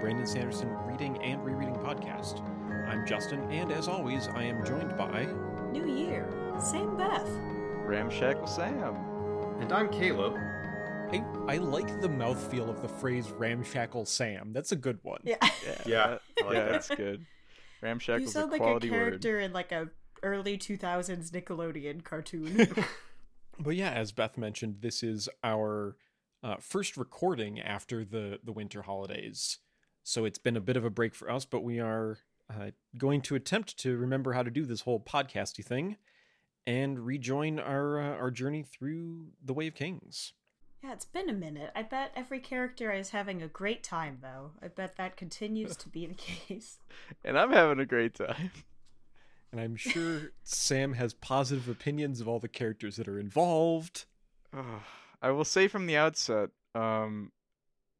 Brandon Sanderson reading and rereading podcast. I'm Justin, and as always, I am joined by. New Year, same Beth. Ramshackle Sam. And I'm Caleb. I, I like the mouthfeel of the phrase Ramshackle Sam. That's a good one. Yeah. Yeah, I like yeah, that. that's good. Ramshackle's you sound a like a quality word. character in like a early 2000s Nickelodeon cartoon. But yeah, as Beth mentioned, this is our uh, first recording after the, the winter holidays. So it's been a bit of a break for us, but we are uh, going to attempt to remember how to do this whole podcasty thing and rejoin our uh, our journey through the Way of Kings. yeah, it's been a minute. I bet every character is having a great time, though. I bet that continues to be the case. And I'm having a great time. And I'm sure Sam has positive opinions of all the characters that are involved. Ugh. I will say from the outset, um,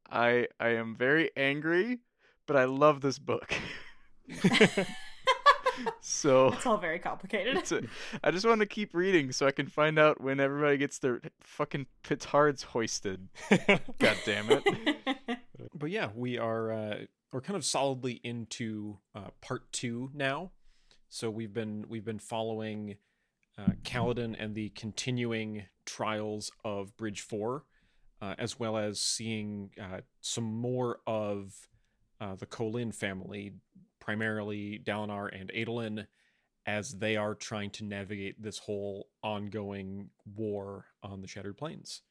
I I am very angry, but I love this book. so It's all very complicated. a, I just want to keep reading so I can find out when everybody gets their fucking petards hoisted. God damn it! but yeah, we are uh, we're kind of solidly into uh, part two now. So we've been we've been following uh, Kaladin and the continuing trials of Bridge Four, uh, as well as seeing uh, some more of uh, the Kolin family, primarily Dalinar and Adolin, as they are trying to navigate this whole ongoing war on the Shattered Plains.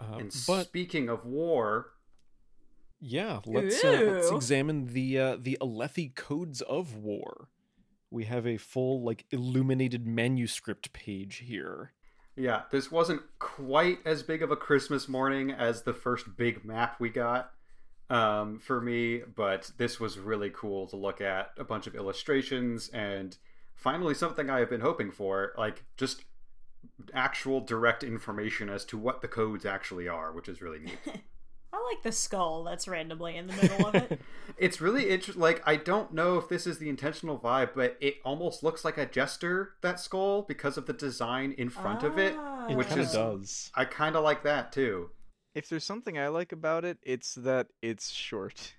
Uh, And but speaking of war, yeah, let's uh, let's examine the uh, the Alethi codes of war. We have a full like illuminated manuscript page here. yeah, this wasn't quite as big of a Christmas morning as the first big map we got um, for me, but this was really cool to look at. A bunch of illustrations and finally something I have been hoping for, like just actual direct information as to what the codes actually are, which is really neat. I like the skull that's randomly in the middle of it. It's really interesting. Like, I don't know if this is the intentional vibe, but it almost looks like a jester, that skull, because of the design in front of it. Ah. It Which kind of is- does. I kind of like that too. If there's something I like about it, it's that it's short.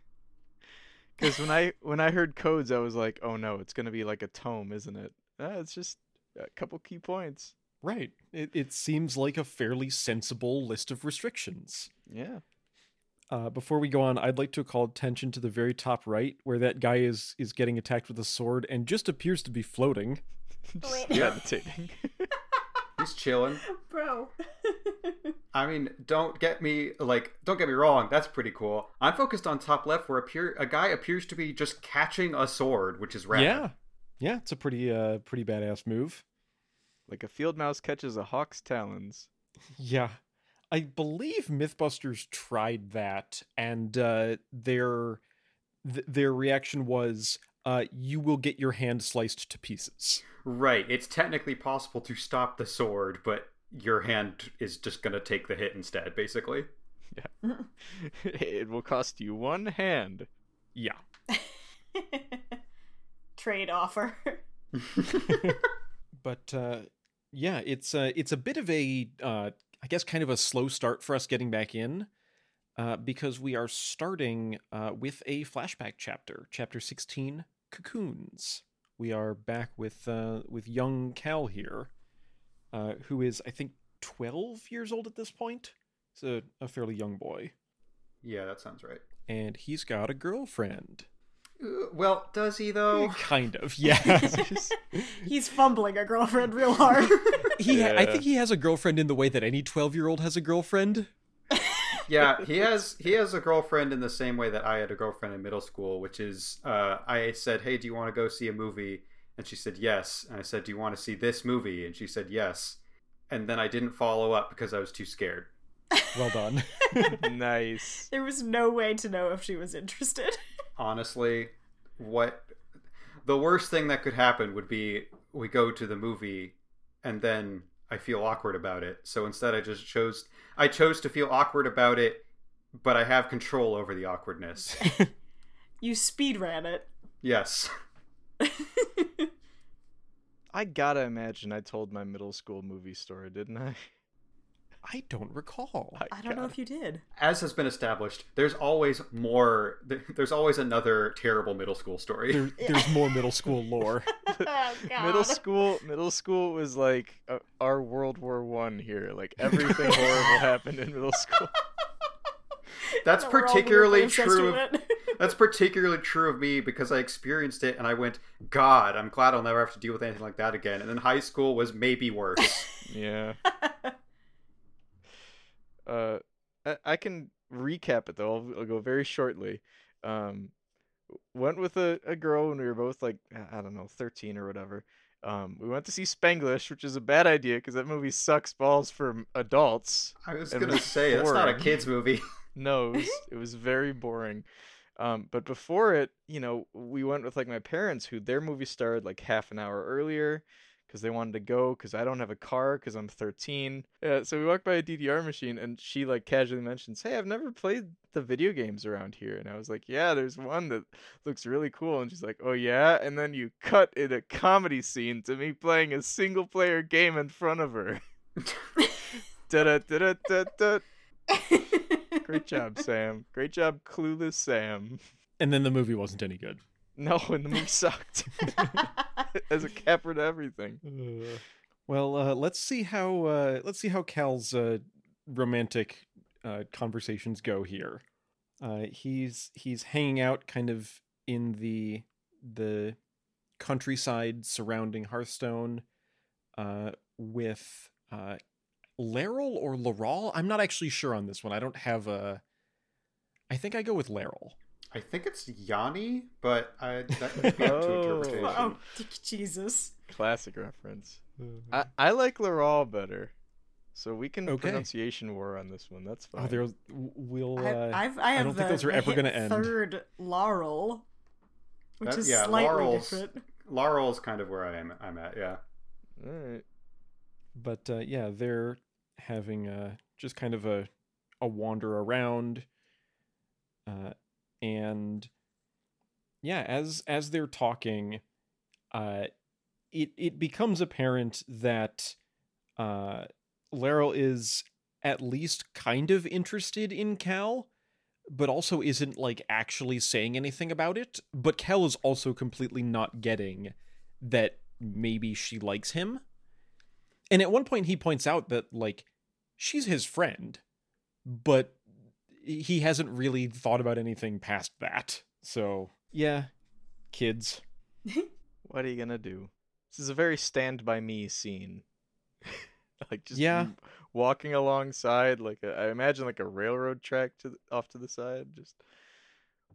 Because when I when I heard codes, I was like, oh no, it's gonna be like a tome, isn't it? Ah, it's just a couple key points. Right. It it seems like a fairly sensible list of restrictions. Yeah. Uh, before we go on, I'd like to call attention to the very top right, where that guy is is getting attacked with a sword and just appears to be floating. Just Wait. meditating. He's chilling. Bro. I mean, don't get me like, don't get me wrong. That's pretty cool. I'm focused on top left, where appear a guy appears to be just catching a sword, which is rad. Yeah, yeah, it's a pretty uh pretty badass move. like a field mouse catches a hawk's talons. Yeah. I believe Mythbusters tried that and uh their th- their reaction was uh you will get your hand sliced to pieces. Right. It's technically possible to stop the sword, but your hand is just gonna take the hit instead, basically. Yeah. it will cost you one hand. Yeah. Trade offer. But uh yeah, it's uh it's a bit of a uh I guess kind of a slow start for us getting back in. Uh, because we are starting uh, with a flashback chapter, chapter sixteen, cocoons. We are back with uh, with young Cal here, uh, who is I think twelve years old at this point. He's a, a fairly young boy, Yeah, that sounds right. and he's got a girlfriend. Uh, Well, does he though? Kind of, yeah. He's fumbling a girlfriend real hard. he, ha- I think he has a girlfriend in the way that any twelve-year-old has a girlfriend. Yeah, he has he has a girlfriend in the same way that I had a girlfriend in middle school, which is uh, I said, "Hey, do you want to go see a movie?" And she said, "Yes." And I said, "Do you want to see this movie?" And she said, "Yes." And then I didn't follow up because I was too scared. Well done. nice. there was no way to know if she was interested. Honestly, what the worst thing that could happen would be we go to the movie and then I feel awkward about it. So instead I just chose I chose to feel awkward about it, but I have control over the awkwardness. You speed ran it. yes. I gotta imagine I told my middle school movie story, didn't I? I don't recall. I don't know got if you did. As has been established, there's always more. There's always another terrible middle school story. There, there's more middle school lore. oh, Middle school, middle school was like uh, our World War One here. Like everything horrible happened in middle school. That's We're all weirdly particularly true. Of, that's particularly true of me because I experienced it and I went, God, I'm glad I'll never have to deal with anything like that again. And then high school was maybe worse. Yeah. Uh, I, I can recap it though. I'll, I'll go very shortly. Um, went with a, a girl when we were both like I don't know, thirteen or whatever. Um, we went to see Spanglish, which is a bad idea because that movie sucks balls for adults. I was gonna was say that's not a kids movie. No, it was, it was very boring. Um, but before it, you know, we went with like my parents, who their movie started like half an hour earlier because they wanted to go. Because I don't have a car because I'm 13. Yeah, so we walked by a DDR machine, and she like casually mentions, "Hey, I've never played the video games around here." And I was like, "Yeah, there's one that looks really cool." And she's like, "Oh yeah." And then you cut in a comedy scene to me playing a single player game in front of her. da da da da da. Great job, Sam. Great job, clueless Sam. and then the movie wasn't any good. No, and the movie sucked. As a capper to everything. Well, uh, let's see how uh, let's see how Cal's uh, romantic uh, conversations go here. Uh, he's he's hanging out kind of in the the countryside surrounding Hearthstone with uh, Laral or Laurel. I'm not actually sure on this one. I don't have a. I think I go with Laral. I think it's Yanni, but I, that might be up to Oh. interpretation. oh, Jesus. Classic reference. I, I like Laurel better. So we can Okay. pronunciation war on this one. That's fine. Oh, there we'll. I, Uh, I've, I have don't think those are ever gonna end. Third Laurel, which That- is yeah, slightly Laurel's- different. Laurel's kind of where I am. I'm at. Yeah. All right. but uh, yeah, they're having a, just kind of a a wander around, uh, and yeah, as as they're talking, uh, it it becomes apparent that uh, Laral is at least kind of interested in Cal, but also isn't like actually saying anything about it. But Cal is also completely not getting that maybe she likes him. And at one point, he points out that, like, she's his friend, but he hasn't really thought about anything past that. So, yeah, kids. What are you gonna do? This is a very stand by me scene. like just Yeah. walking alongside like a, I imagine like a railroad track to the, off to the side, just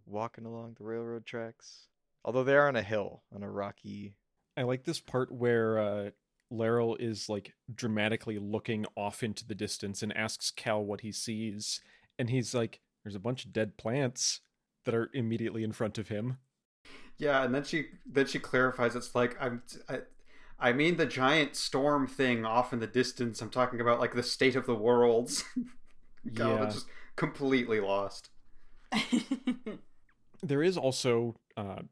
walking along the railroad tracks. Although they are on a hill, on a rocky. I like this part where uh, Laral is, like, dramatically looking off into the distance and asks Cal what he sees. And he's like, there's a bunch of dead plants that are immediately in front of him. Yeah, and then she then she clarifies it's like I'm I, I mean the giant storm thing off in the distance. I'm talking about like the state of the worlds. God, Yeah. it's just completely lost. there is also uh,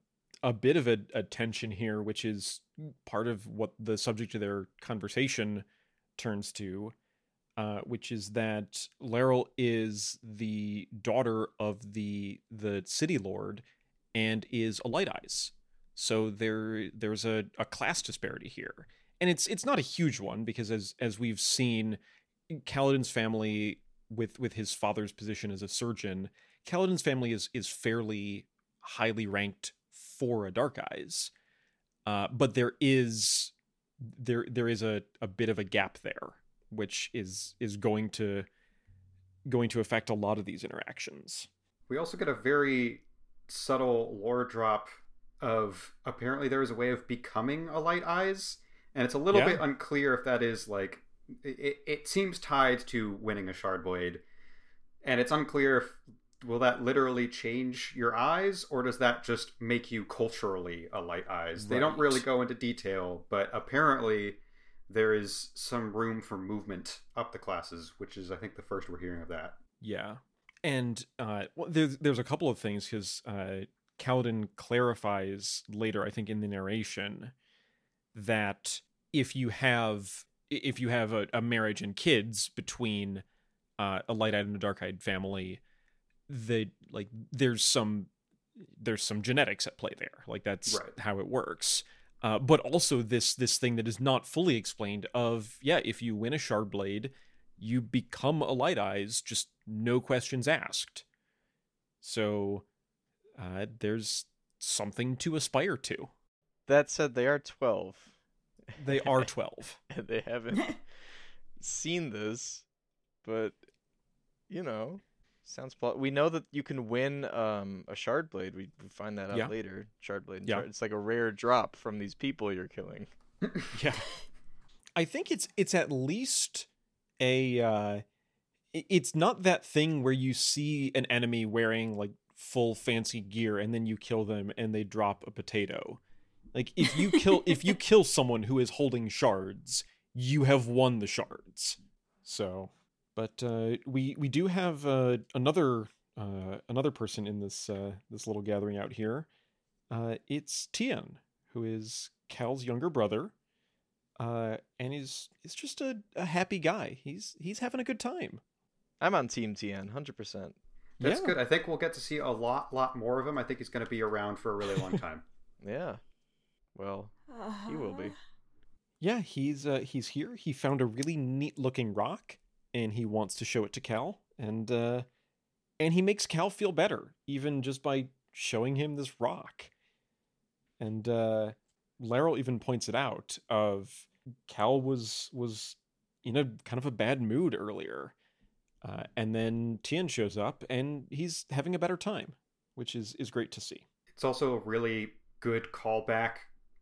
a bit of a, a tension here, which is part of what the subject of their conversation turns to, uh, which is that Laral is the daughter of the the city lord and is a light eyes. So there there's a, a class disparity here. And it's it's not a huge one because as as we've seen, Kaladin's family with with his father's position as a surgeon Kaladin's family is is fairly highly ranked for a Dark Eyes, uh, but there is there there is a, a bit of a gap there, which is is going to going to affect a lot of these interactions. We also get a very subtle lore drop of apparently there is a way of becoming a light eyes, and it's a little Yeah. bit unclear if that is like it, it seems tied to winning a shard blade, and it's unclear if will that literally change your eyes or does that just make you culturally a light eyes? They don't really go into detail, but apparently there is some room for movement up the classes, which is I think the first we're hearing of that. Yeah, and uh, well, there's there's a couple of things because uh, Kaladin clarifies later, I think in the narration, that if you have if you have a, a marriage and kids between uh, a light-eyed and a dark-eyed family, the like there's some there's some genetics at play there. Like that's Right. how it works. Uh, but also this this thing that is not fully explained of yeah, if you win a shard blade, you become a light eyes, just no questions asked. So uh, there's something to aspire to. That said, they are 12. They are twelve. and they haven't seen this, but you know, sounds pl- we know that you can win um a shard blade. We, we find that out Yeah. later. Shard blade. Yeah. shard- It's like a rare drop from these people you're killing. Yeah. I think it's it's at least a uh it's not that thing where you see an enemy wearing like full fancy gear and then you kill them and they drop a potato. Like if you kill if you kill someone who is holding shards, you have won the shards. So, but uh we we do have uh another uh another person in this uh this little gathering out here. Uh it's Tien, who is Cal's younger brother uh, and is is just a, a happy guy. He's he's having a good time. I'm on Team Tien, hundred percent. That's Yeah. good. I think we'll get to see a lot, lot more of him. I think he's going to be around for a really long time. Yeah. Well, He will be. Yeah, he's uh, he's here. He found a really neat looking rock, and he wants to show it to Cal, and uh, and he makes Cal feel better, even just by showing him this rock. And uh, Laral even points it out. Of Cal was was in a kind of a bad mood earlier, uh, and then Tien shows up, and he's having a better time, which is is great to see. It's also a really good callback,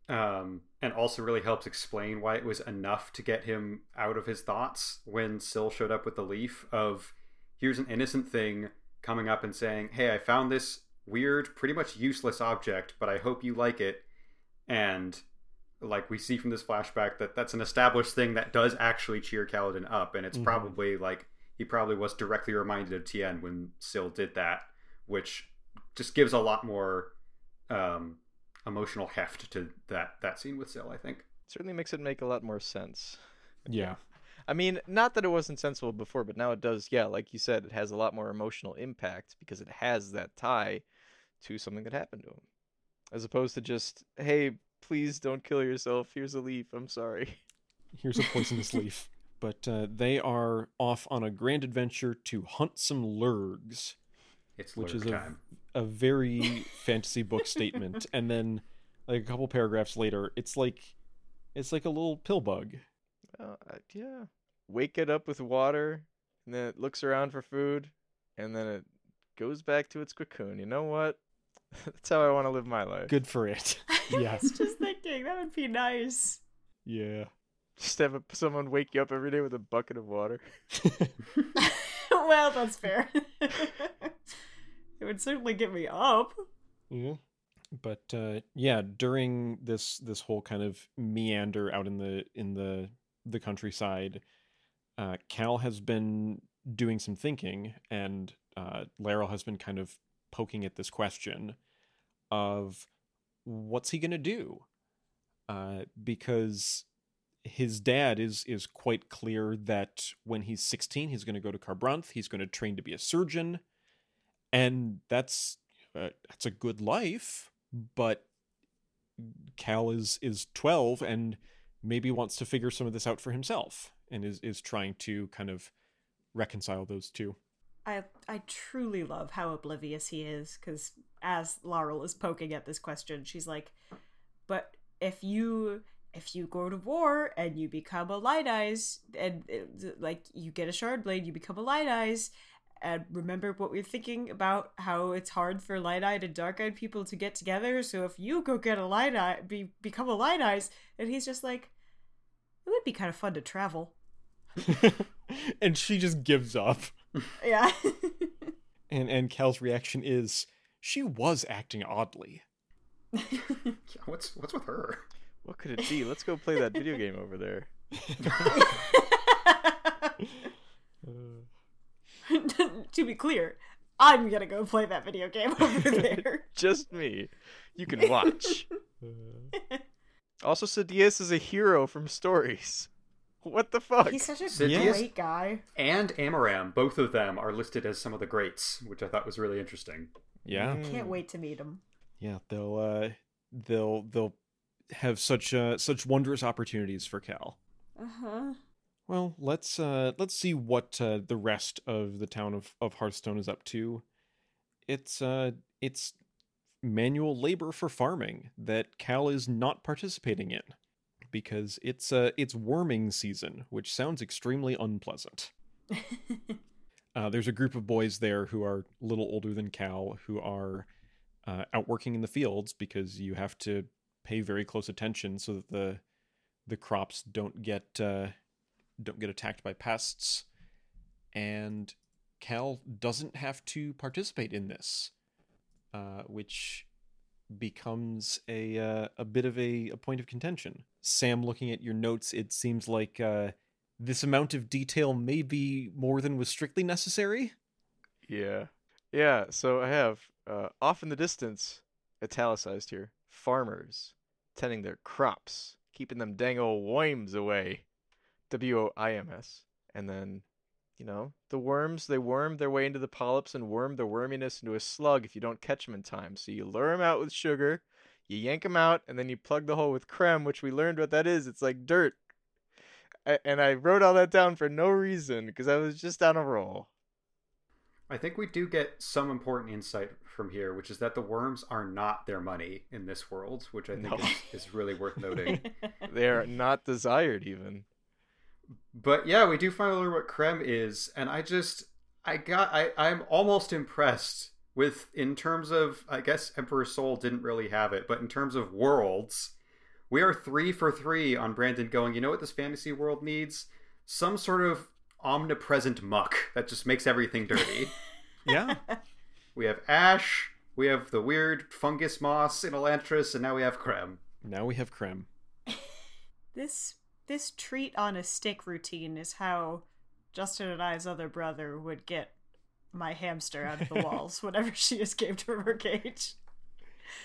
um, and also really helps explain why it was enough to get him out of his thoughts when Syl showed up with the leaf. Of here's an innocent thing coming up and saying, "Hey, I found this weird, pretty much useless object, but I hope you like it." And like we see from this flashback that that's an established thing that does actually cheer Kaladin up, and it's Mhm. probably like he probably was directly reminded of Tien when Syl did that, which just gives a lot more um, emotional heft to that that scene with Syl. I think. certainly makes it make a lot more sense. Yeah, I mean, not that it wasn't sensible before, but now it does. Yeah, like you said, it has a lot more emotional impact because it has that tie to something that happened to him, as opposed to just, "Hey, please don't kill yourself. Here's a leaf. I'm sorry." here's a poisonous leaf. But uh, they are off on a grand adventure to hunt some lurgs, It's which lurg is a, time. A very fantasy book statement. And then, like a couple paragraphs later, it's like it's like a little pill bug. Uh, yeah. Wake it up with water, and then it looks around for food, and then it goes back to its cocoon. You know what? That's how I want to live my life. Good for it. I Yeah. was just thinking that would be nice. Yeah. Just have a, someone wake you up every day with a bucket of water. well, that's fair. It would certainly get me up. Yeah. But uh, yeah, during this this whole kind of meander out in the in the the countryside, uh, Cal has been doing some thinking, and uh, Laral has been kind of poking at this question of what's he gonna do, uh, because his dad is is quite clear that when he's 16 he's going to go to Kharbranth he's going to train to be a surgeon and that's uh, that's a good life but Cal is is 12 and maybe wants to figure some of this out for himself and is is trying to kind of reconcile those two I I truly love how oblivious he is because as Laurel is poking at this question, she's like, "But if you if you go to war and you become a light eyes and uh, like you get a shard blade, you become a light eyes." And remember what we are thinking about how it's hard for light eyed and dark eyed people to get together. So if you go get a light eye, be, become a light eyes, and he's just like, it would be kind of fun to travel. and she just gives up Yeah. and and Cal's reaction is she was acting oddly Yeah, what's what's with her? What could it be? Let's go play that video game over there. Uh. to be clear, I'm gonna go play that video game over there. Just me. You can watch. also, Sadeas is a hero from stories. what the fuck? He's such a Sidious? great guy. And Amaram, both of them are listed as some of the greats, which I thought was really interesting. Yeah. Mm. Can't wait to meet him. Yeah, they'll uh they'll they'll have such uh such wondrous opportunities for Cal. Uh huh. Well, let's uh let's see what uh, the rest of the town of, of Hearthstone is up to. It's uh it's manual labor for farming that Cal is not participating in because it's uh it's worming season, which sounds extremely unpleasant. Uh, there's a group of boys there who are a little older than Cal who are uh, out working in the fields because you have to pay very close attention so that the the crops don't get uh, don't get attacked by pests. And Cal doesn't have to participate in this, uh, which becomes a uh, a bit of a, a point of contention. Sam, looking at your notes, it seems like uh, this amount of detail may be more than was strictly necessary. Yeah. Yeah, so I have uh, off in the distance, italicized here, farmers tending their crops, keeping them dang old worms away. W O I M S. And then, you know, the worms, they worm their way into the polyps and worm their worminess into a slug if you don't catch them in time. So you lure them out with sugar, you yank them out, and then you plug the hole with crem, which we learned what that is. It's like dirt. I, and I wrote all that down for no reason because I was just on a roll. I think we do get some important insight from here, which is that the worms are not their money in this world, which I think No. is, is really worth noting. They are not desired even. But yeah, we do finally learn what crem is, and I just I got I I'm almost impressed with in terms of I guess Emperor's Soul didn't really have it, but in terms of worlds, we are three for three on Brandon going. You know what this fantasy world needs? Some sort of omnipresent muck that just makes everything dirty. Yeah. we have ash, we have the weird fungus moss in Elantris, and now we have crem. now we have crem. this this treat on a stick routine is how Justin and I's other brother would get my hamster out of the walls whenever she escaped from her cage.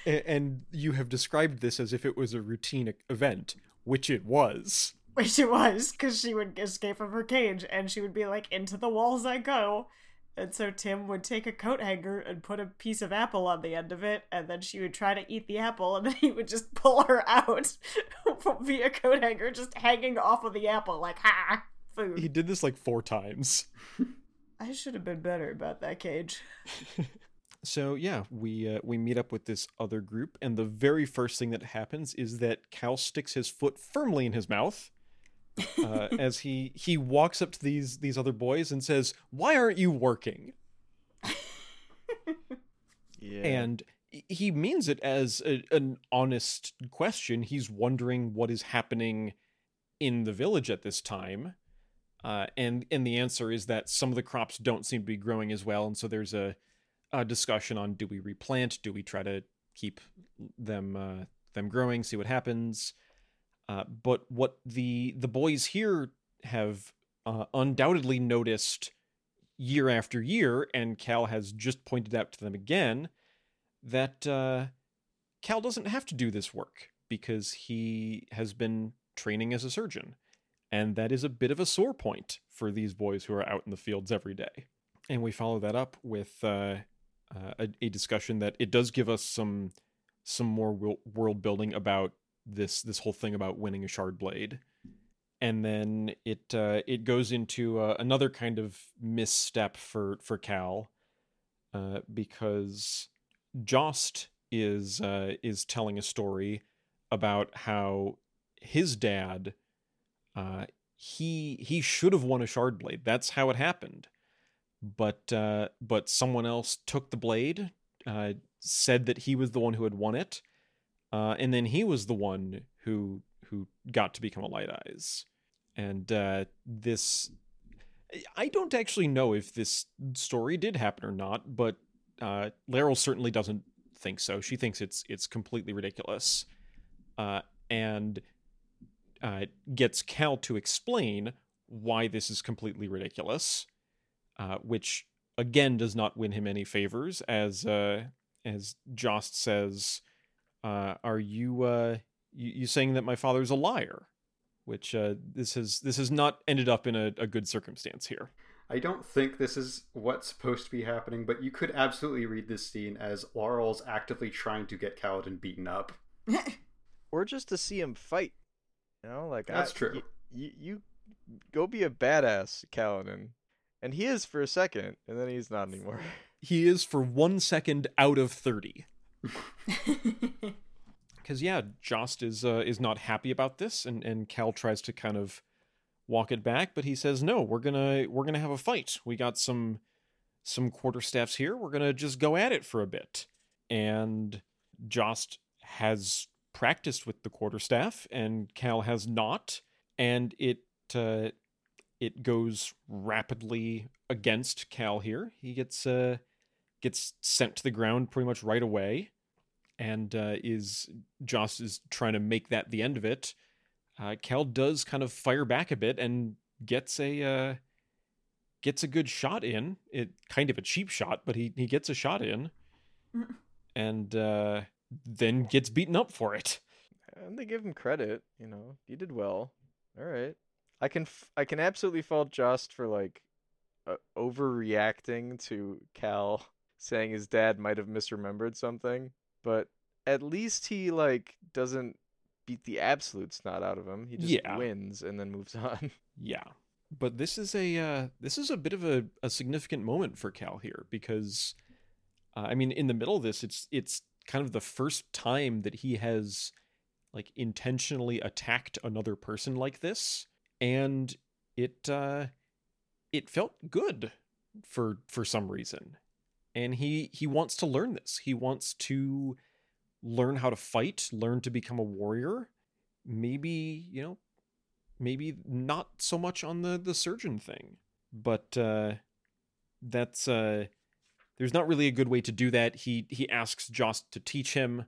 And you have described this as if it was a routine event, which it was. Which it was, because she would escape from her cage and she would be like, into the walls I go. And so Tim would take a coat hanger and put a piece of apple on the end of it, and then she would try to eat the apple, and then he would just pull her out via coat hanger, just hanging off of the apple, like, ha! Food. He did this like four times. I should have been better about that cage. So yeah, we uh, we meet up with this other group, and the very first thing that happens is that Cal sticks his foot firmly in his mouth uh, as he he walks up to these these other boys and says, "Why aren't you working?" Yeah. And he means it as a, an honest question. He's wondering what is happening in the village at this time. Uh, and and the answer is that some of the crops don't seem to be growing as well, and so there's a, a discussion on do we replant, do we try to keep them uh, them growing, see what happens. Uh, but what the the boys here have uh, undoubtedly noticed year after year, and Cal has just pointed out to them again that uh, Cal doesn't have to do this work because he has been training as a surgeon. And that is a bit of a sore point for these boys who are out in the fields every day. And we follow that up with uh, uh, a, a discussion that it does give us some some more world building about this this whole thing about winning a shard blade. And then it uh, it goes into uh, another kind of misstep for for Cal uh, because Jost is uh, is telling a story about how his dad uh, he he should have won a shard blade. That's how it happened. But uh, but someone else took the blade, uh, said that he was the one who had won it, uh, and then he was the one who who got to become a Light Eyes. And uh, this, I don't actually know if this story did happen or not, but uh, Laral certainly doesn't think so. She thinks it's it's completely ridiculous, uh, and uh, gets Cal to explain why this is completely ridiculous, uh, which again does not win him any favors, as uh, as Jost says, uh, "Are you, uh, you you saying that my father's a liar?" which uh, this has this has not ended up in a, a good circumstance here. I don't think this is what's supposed to be happening, but you could absolutely read this scene as Laurel's actively trying to get Kaladin beaten up. or just to see him fight. You know, like That's I- true. y- y- you go be a badass, Kaladin, and he is for a second, and then he's not anymore. He is for one second out of thirty. Because yeah, Jost is uh, is not happy about this, and and Cal tries to kind of walk it back, but he says no. We're gonna we're gonna have a fight. We got some some quarterstaffs here. We're gonna just go at it for a bit. And Jost has practiced with the quarterstaff, and Cal has not, and it uh, it goes rapidly against Cal here. He gets uh, gets sent to the ground pretty much right away and uh, is Jost is trying to make that the end of it. Uh, Cal does kind of fire back a bit and gets a uh, gets a good shot in. It kind of a cheap shot, but he he gets a shot in, Mm. and uh, then gets beaten up for it. And they give him credit. You know, you did well. All right, I can f- I can absolutely fault Jost for like uh, overreacting to Cal saying his dad might have misremembered something, but at least he like doesn't beat the absolute snot out of him. He just Yeah. wins and then moves on. Yeah. But this is a uh, this is a bit of a, a significant moment for Cal here because uh, I mean in the middle of this it's it's kind of the first time that he has like intentionally attacked another person like this and it uh it felt good for for some reason and he he wants to learn this. He wants to learn how to fight learn to become a warrior. Maybe you know maybe not so much on the the surgeon thing but uh that's uh there's not really a good way to do that. He he asks jost to teach him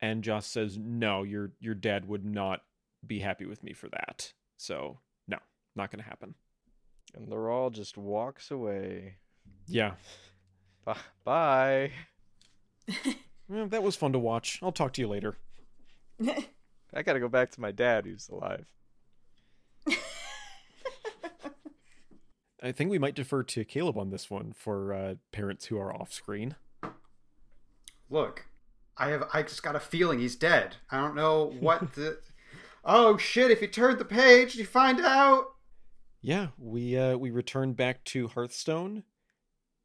and jost says no your your dad would not be happy with me for that. So no not gonna happen. And Laurel just walks away. yeah Bye. Bye. well, that was fun to watch i'll talk to you later I gotta go back to my dad who's alive. i think we might defer to caleb on this one for uh parents who are off screen Look, I have I just got a feeling he's dead. I don't know what the Oh shit, if you turn the page, you find out. yeah we uh we return back to hearthstone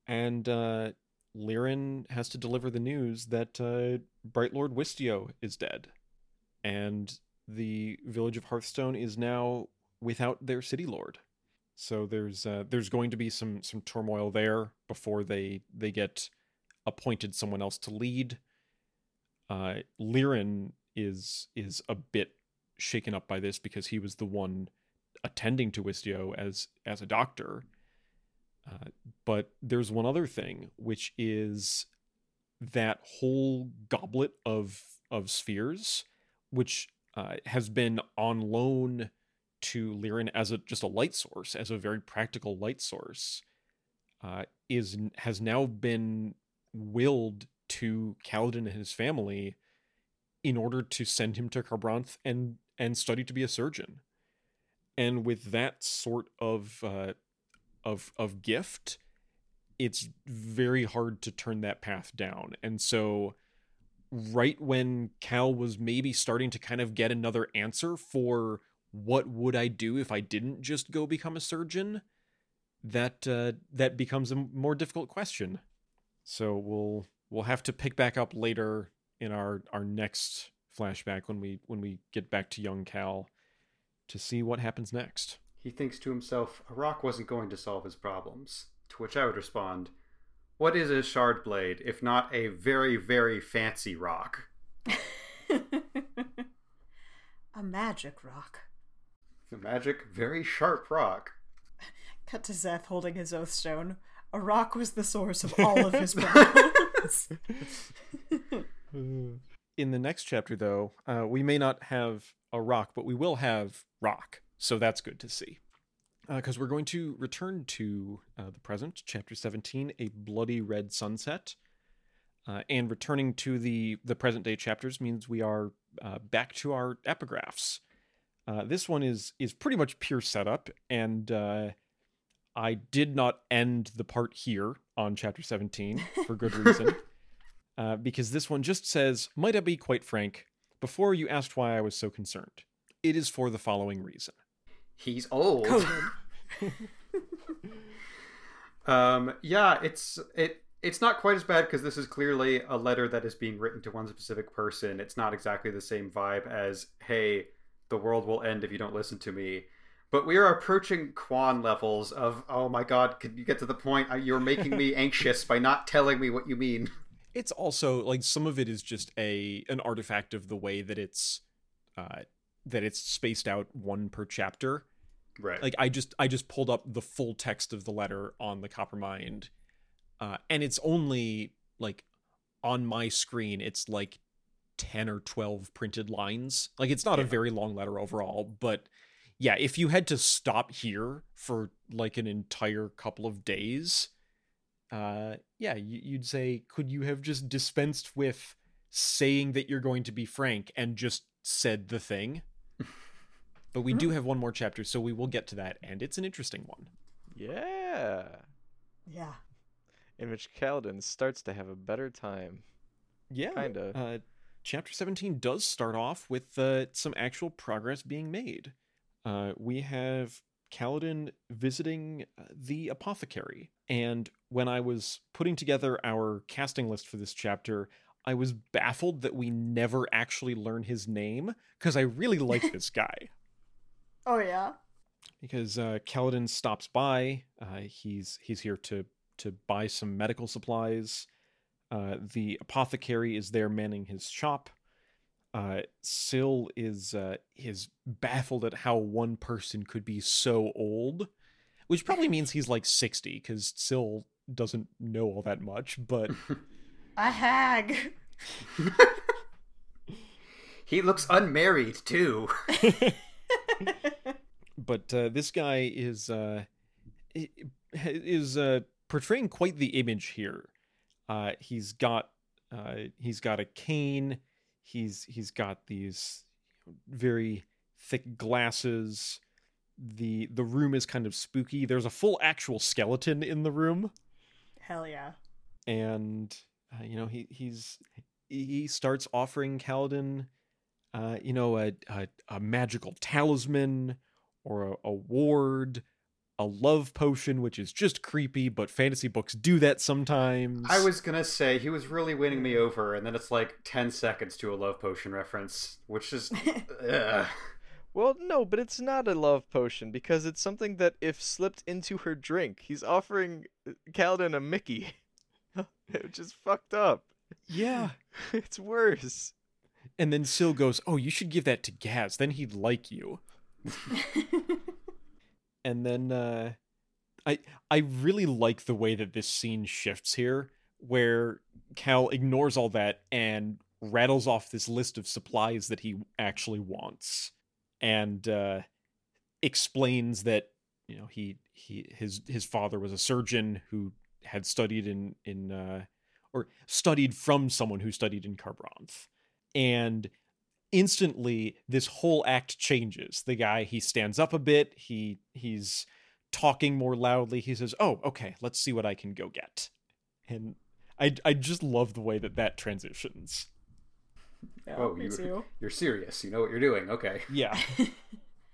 and uh Lirin has to deliver the news that uh bright lord wistiow is dead. And the village of hearthstone is now without their city lord. So there's uh there's going to be some some turmoil there before they they get appointed someone else to lead. Uh Lirin is is a bit shaken up by this because he was the one attending to Wistiow as as a doctor. But there's one other thing, which is that whole goblet of of spheres, which uh, has been on loan to Lirin as a just a light source, as a very practical light source, uh, is has now been willed to Kaladin and his family in order to send him to Kharbranth and and study to be a surgeon. And with that sort of uh, of of gift, it's very hard to turn that path down. And so right when Cal was maybe starting to kind of get another answer for what would I do if I didn't just go become a surgeon, that uh, that becomes a more difficult question. So we'll we'll have to pick back up later in our our next flashback when we when we get back to young Cal to see what happens next. He thinks to himself, a rock wasn't going to solve his problems. To which I would respond, What is a shard blade if not a very, very fancy rock? a magic rock. A magic, very sharp rock. Cut to Szeth holding his oath stone. A rock was the source of all of his problems. In the next chapter, though, uh, we may not have a rock, but we will have rock. So that's good to see. Because we're going to return to uh, the present, chapter 17, A Bloody Red Sunset. Uh, and returning to the, the present day chapters means we are uh, back to our epigraphs. Uh, this one is is pretty much pure setup, and uh, I did not end the part here on chapter 17 for good reason. uh, because this one just says, Might I be quite frank? Before you asked why I was so concerned, it is for the following reason. He's old. Um, yeah, it's it it's not quite as bad because this is clearly a letter that is being written to one specific person. It's not exactly the same vibe as "Hey, the world will end if you don't listen to me." But we are approaching Kwaan levels of "Oh my God, can you get to the point? Uh, You're making me anxious by not telling me what you mean." It's also like some of it is just a an artifact of the way that it's uh, that it's spaced out one per chapter. Right. like i just i just pulled up the full text of the letter on the coppermind uh and it's only like on my screen it's like 10 or 12 printed lines like it's not a very long letter overall but yeah if you had to stop here for like an entire couple of days uh yeah you'd say could you have just dispensed with saying that you're going to be frank and just said the thing but we do have one more chapter so we will get to that and it's an interesting one Yeah. yeah. In which Kaladin starts to have a better time. yeah Kinda. uh chapter 17 does start off with uh, some actual progress being made uh we have Kaladin visiting uh, the apothecary and when i was putting together our casting list for this chapter i was baffled that we never actually learn his name because i really like this guy Oh yeah. because uh, Kaladin stops by. Uh, he's he's here to to buy some medical supplies. Uh, the apothecary is there manning his shop. Uh, Syl is uh, is baffled at how one person could be so old, which probably means he's like sixty because Syl doesn't know all that much. But A hag. he looks unmarried too. but uh, this guy is uh, is uh, portraying quite the image here. Uh, he's got uh, he's got a cane. He's he's got these very thick glasses. the The room is kind of spooky. There's a full actual skeleton in the room, Hell yeah. and uh, you know he he's he starts offering Kaladin, uh, you know, a, a a magical talisman or a, a ward, a love potion, which is just creepy, but fantasy books do that sometimes. I was gonna say he was really winning me over, and then it's like ten seconds to a love potion reference, which is ugh. Well, no, but it's not a love potion because it's something that if slipped into her drink, he's offering uh, Kaladin a Mickey. Which is fucked up. yeah. it's worse. And then Syl goes, "Oh, you should give that to Gaz. Then he'd like you." and then uh I I really like the way that this scene shifts here where Cal ignores all that and rattles off this list of supplies that he actually wants and uh explains that you know he he his his father was a surgeon who had studied in in uh or studied from someone who studied in Kharbranth and instantly this whole act changes the guy he stands up a bit he he's talking more loudly he says oh okay let's see what i can go get and i i just love the way that that transitions yeah, oh, you, too. you're serious. You know what you're doing. Okay. yeah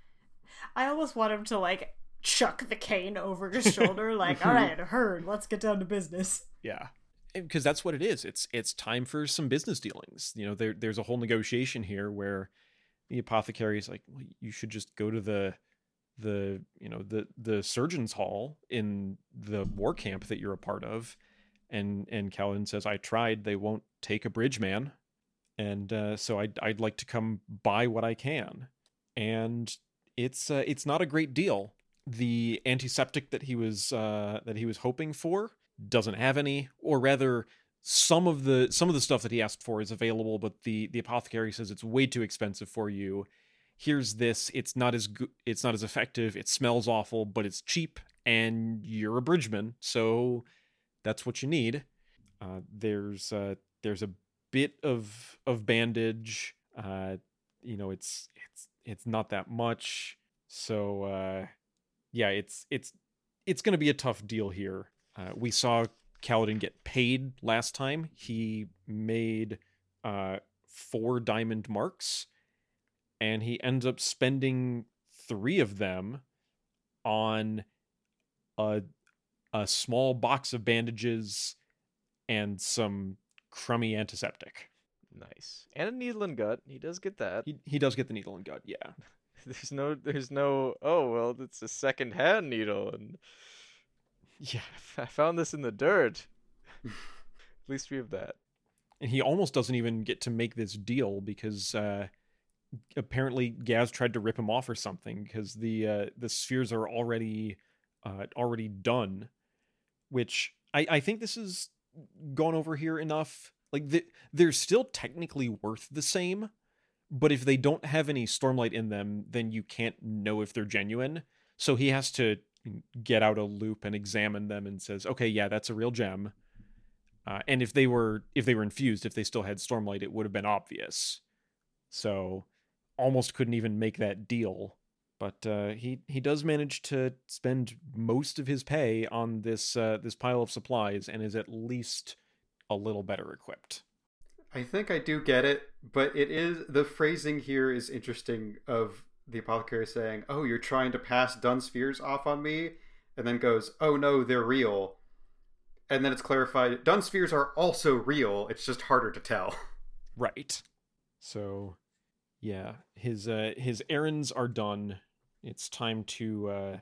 I almost want him to like chuck the cane over his shoulder, like, all right, heard, let's get down to business. yeah because that's what it is it's it's time for some business dealings you know there there's a whole negotiation here where the apothecary is like well, you should just go to the the you know the the surgeon's hall in the war camp that you're a part of and and Callan says I tried they won't take a bridge man and uh, so I'd I'd like to come buy what I can and it's uh, it's not a great deal. The antiseptic that he was uh, that he was hoping for doesn't have any or rather some of the some of the stuff that he asked for is available but the the apothecary says it's way too expensive for you. Here's this. It's not as good it's not as effective. It smells awful but it's cheap and you're a bridgeman so that's what you need. Uh, there's uh, there's a bit of of bandage. Uh, you know it's it's it's not that much. So uh, yeah, it's it's it's going to be a tough deal here. Uh, we saw Kaladin get paid last time. He made uh, four diamond marks, and he ends up spending three of them on a a small box of bandages and some crummy antiseptic. Nice. And a needle and gut. He does get that. He he does get the needle and gut, yeah. There's no there's no oh well it's a second hand needle and Yeah. I found this in the dirt. At least we have that. And he almost doesn't even get to make this deal because uh apparently Gaz tried to rip him off or something because the uh the spheres are already uh already done which I I think this is gone over here enough like the, they're still technically worth the same but if they don't have any stormlight in them then you can't know if they're genuine so he has to get out a loupe and examine them and says okay yeah that's a real gem. Uh, and if they were if they were infused if they still had stormlight it would have been obvious. So almost couldn't even make that deal. But uh, he he does manage to spend most of his pay on this uh, this pile of supplies and is at least a little better equipped. I think I do get it, but it is the phrasing here is interesting of the apothecary saying, "Oh, you're trying to pass dun spheres off on me," and then goes, "Oh no, they're real." And then it's clarified, dun spheres are also real. It's just harder to tell. right so yeah his uh his errands are done it's time to uh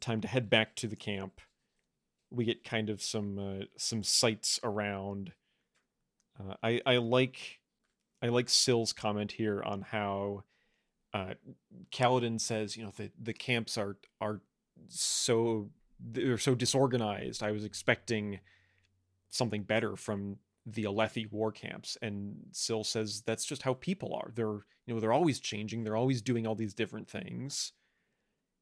time to head back to the camp we get kind of some uh, some sights around uh, i i like i like Syl's comment here on how uh Kaladin says you know the the camps are are so they're so disorganized i was expecting something better from the Alethi war camps and Syl says that's just how people are. They're you know they're always changing, they're always doing all these different things.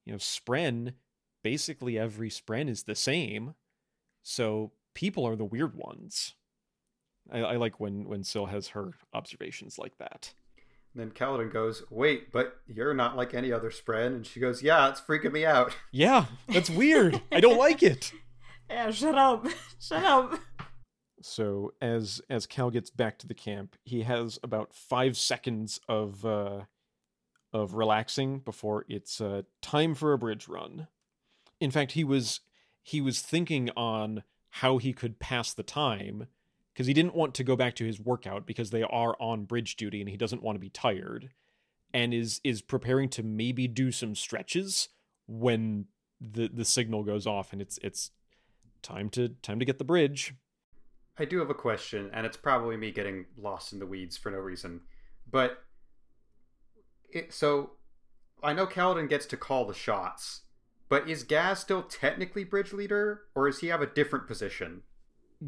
You know, Spren, basically every Spren is the same. So people are the weird ones. I, I like when when Syl has her observations like that. Then Kaladin goes, "Wait, but you're not like any other Spren," and she goes, "Yeah, it's freaking me out." Yeah, that's weird. I don't like it. Yeah, shut up. shut up. So as as Cal gets back to the camp, he has about five seconds of uh, of relaxing before it's uh, time for a bridge run. In fact, he was he was thinking on how he could pass the time because he didn't want to go back to his workout because they are on bridge duty and he doesn't want to be tired, and is is preparing to maybe do some stretches when the the signal goes off and it's it's time to time to get the bridge. I do have a question, and it's probably me getting lost in the weeds for no reason. But it, so I know Kaladin gets to call the shots, but is Gaz still technically bridge leader, or does he have a different position?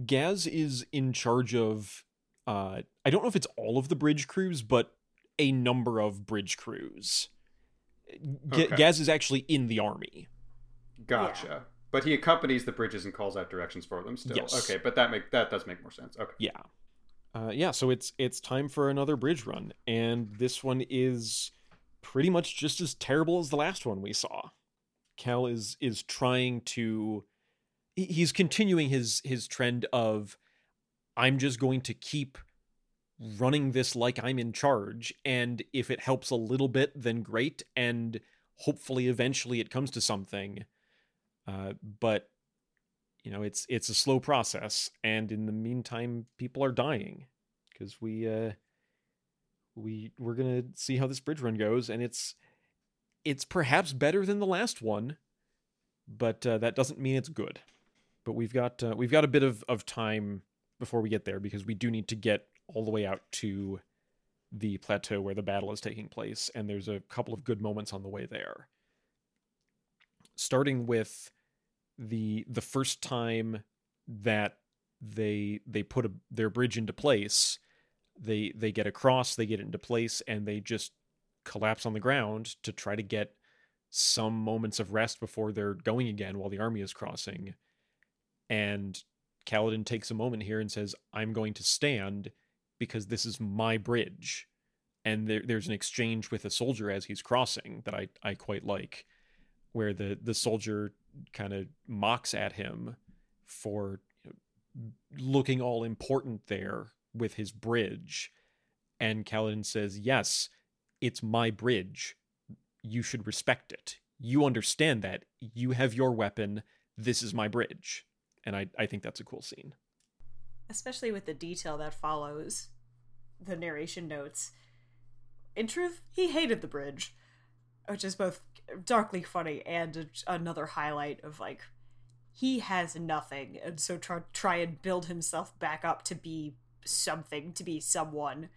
Gaz is in charge of uh I don't know if it's all of the bridge crews, but a number of bridge crews. G- Okay. Gaz is actually in the army. Gotcha. But he accompanies the bridges and calls out directions for them still. Yes. Okay, but that make that does make more sense. Okay. Yeah. Uh, yeah, so it's it's time for another bridge run, and this one is pretty much just as terrible as the last one we saw. Cal is is trying to he- he's continuing his his trend of I'm just going to keep running this like I'm in charge, and if it helps a little bit, then great, and hopefully eventually it comes to something. Uh, but you know it's it's a slow process and in the meantime people are dying because we uh we we're gonna see how this bridge run goes and it's it's perhaps better than the last one but uh, that doesn't mean it's good but we've got uh, we've got a bit of of time before we get there because we do need to get all the way out to the plateau where the battle is taking place and there's a couple of good moments on the way there. Starting with the the first time that they they put a, their bridge into place they they get across they get into place and they just collapse on the ground to try to get some moments of rest before they're going again while the army is crossing and Kaladin takes a moment here and says I'm going to stand because this is my bridge and there, there's an exchange with a soldier as he's crossing that I, I quite like, where the the soldier kind of mocks at him for you know, looking all important there with his bridge, and Kaladin says, "Yes, it's my bridge. You should respect it. You understand that. You have your weapon. This is my bridge." And I, I think that's a cool scene. Especially with the detail that follows the narration notes. In truth, he hated the bridge, which is both darkly funny and a, another highlight of like he has nothing, and so try try and build himself back up to be something, to be someone.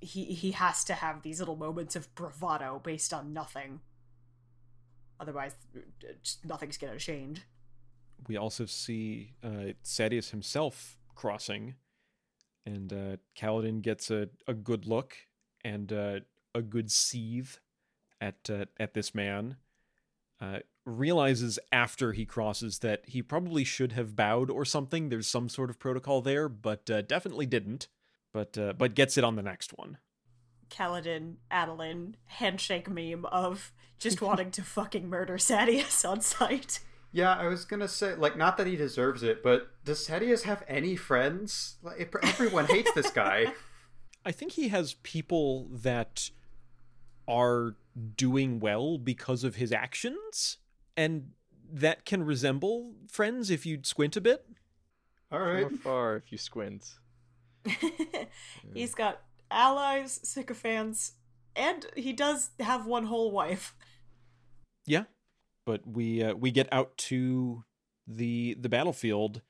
He he has to have these little moments of bravado based on nothing. Otherwise, uh, just nothing's gonna change. We also see uh, Sadeas himself crossing, and uh, Kaladin gets a, a good look and uh, a good seethe at uh, at this man. Uh, realizes after he crosses that he probably should have bowed or something. There's some sort of protocol there, but uh, definitely didn't. But uh, but gets it on the next one. Kaladin, Adolin handshake meme of just wanting to fucking murder Sadeas on sight. Yeah, I was gonna say, like, not that he deserves it, but does Sadeas have any friends? Like, everyone hates this guy. I think he has people that are doing well because of his actions, and that can resemble friends if you squint a bit. All right. Far, far if you squint. He's got allies, sycophants, and he does have one whole wife. Yeah, but we uh, we get out to the the battlefield,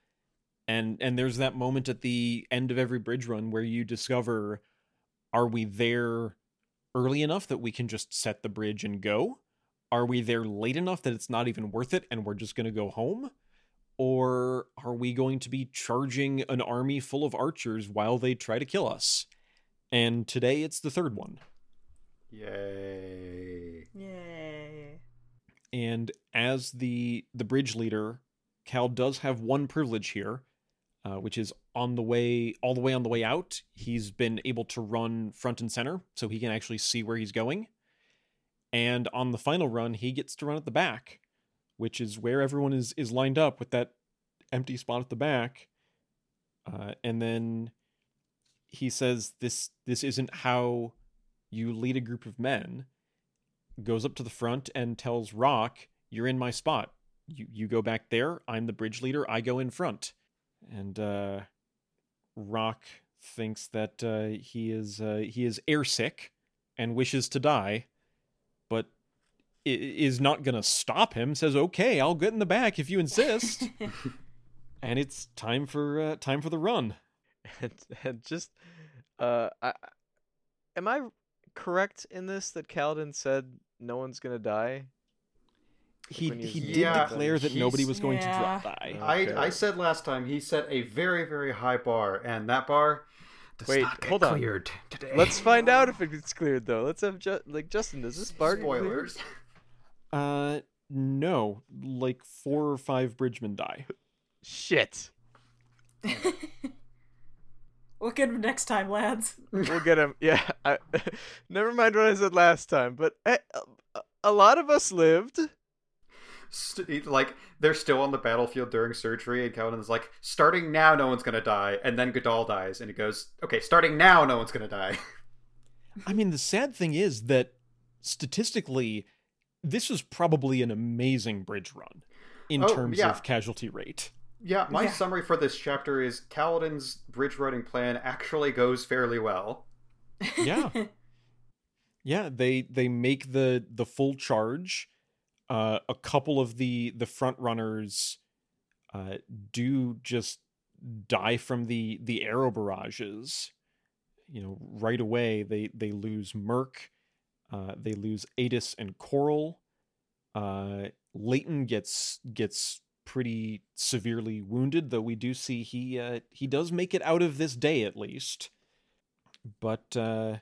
and and there's that moment at the end of every bridge run where you discover, are we there early enough that we can just set the bridge and go? Are we there late enough that it's not even worth it and we're just going to go home? Or are we going to be charging an army full of archers while they try to kill us? And today it's the third one. Yay. And as the the bridge leader, Cal does have one privilege here, uh, which is on the way all the way on the way out. He's been able to run front and center, so he can actually see where he's going. And on the final run, he gets to run at the back, which is where everyone is is lined up with that empty spot at the back. Uh, and then he says, "This this isn't how you lead a group of men." Goes up to the front and tells Rock, "You're in my spot. You you go back there. I'm the bridge leader. I go in front." And uh, Rock thinks that uh, he is uh, he is airsick and wishes to die, but i- is not gonna stop him. Says, "Okay, I'll get in the back if you insist." and it's time for uh, time for the run. and, and just uh I, am i correct in this that Kaladin said no one's gonna die He when he he did Yeah, declare that nobody was going to Yeah. die. Okay. I, I said last time he set a very, very high bar, and that bar does Wait, not get hold on. cleared today. let's find out if it's cleared though let's have ju- like justin does this bar get cleared? Spoilers. Uh, no, like four or five bridgemen die. shit We'll get him next time, lads. we'll get him yeah I, never mind what i said last time but eh, a, a lot of us lived St- like they're still on the battlefield during surgery, and Kaladin's like, "Starting now, no one's gonna die." And then Gadol dies, and he goes, "Okay, starting now, no one's gonna die." I mean, the sad thing is that statistically, this was probably an amazing bridge run in Oh, terms yeah. of casualty rate. Yeah, my Yeah. summary for this chapter is Kaladin's bridge running plan actually goes fairly well. Yeah. Yeah, they they make the the full charge. Uh, a couple of the the front runners uh, do just die from the the arrow barrages. You know, right away they they lose Merc, uh, they lose Adis and Coral. Uh, Leyten gets gets pretty severely wounded, though we do see he uh, he does make it out of this day at least. But uh,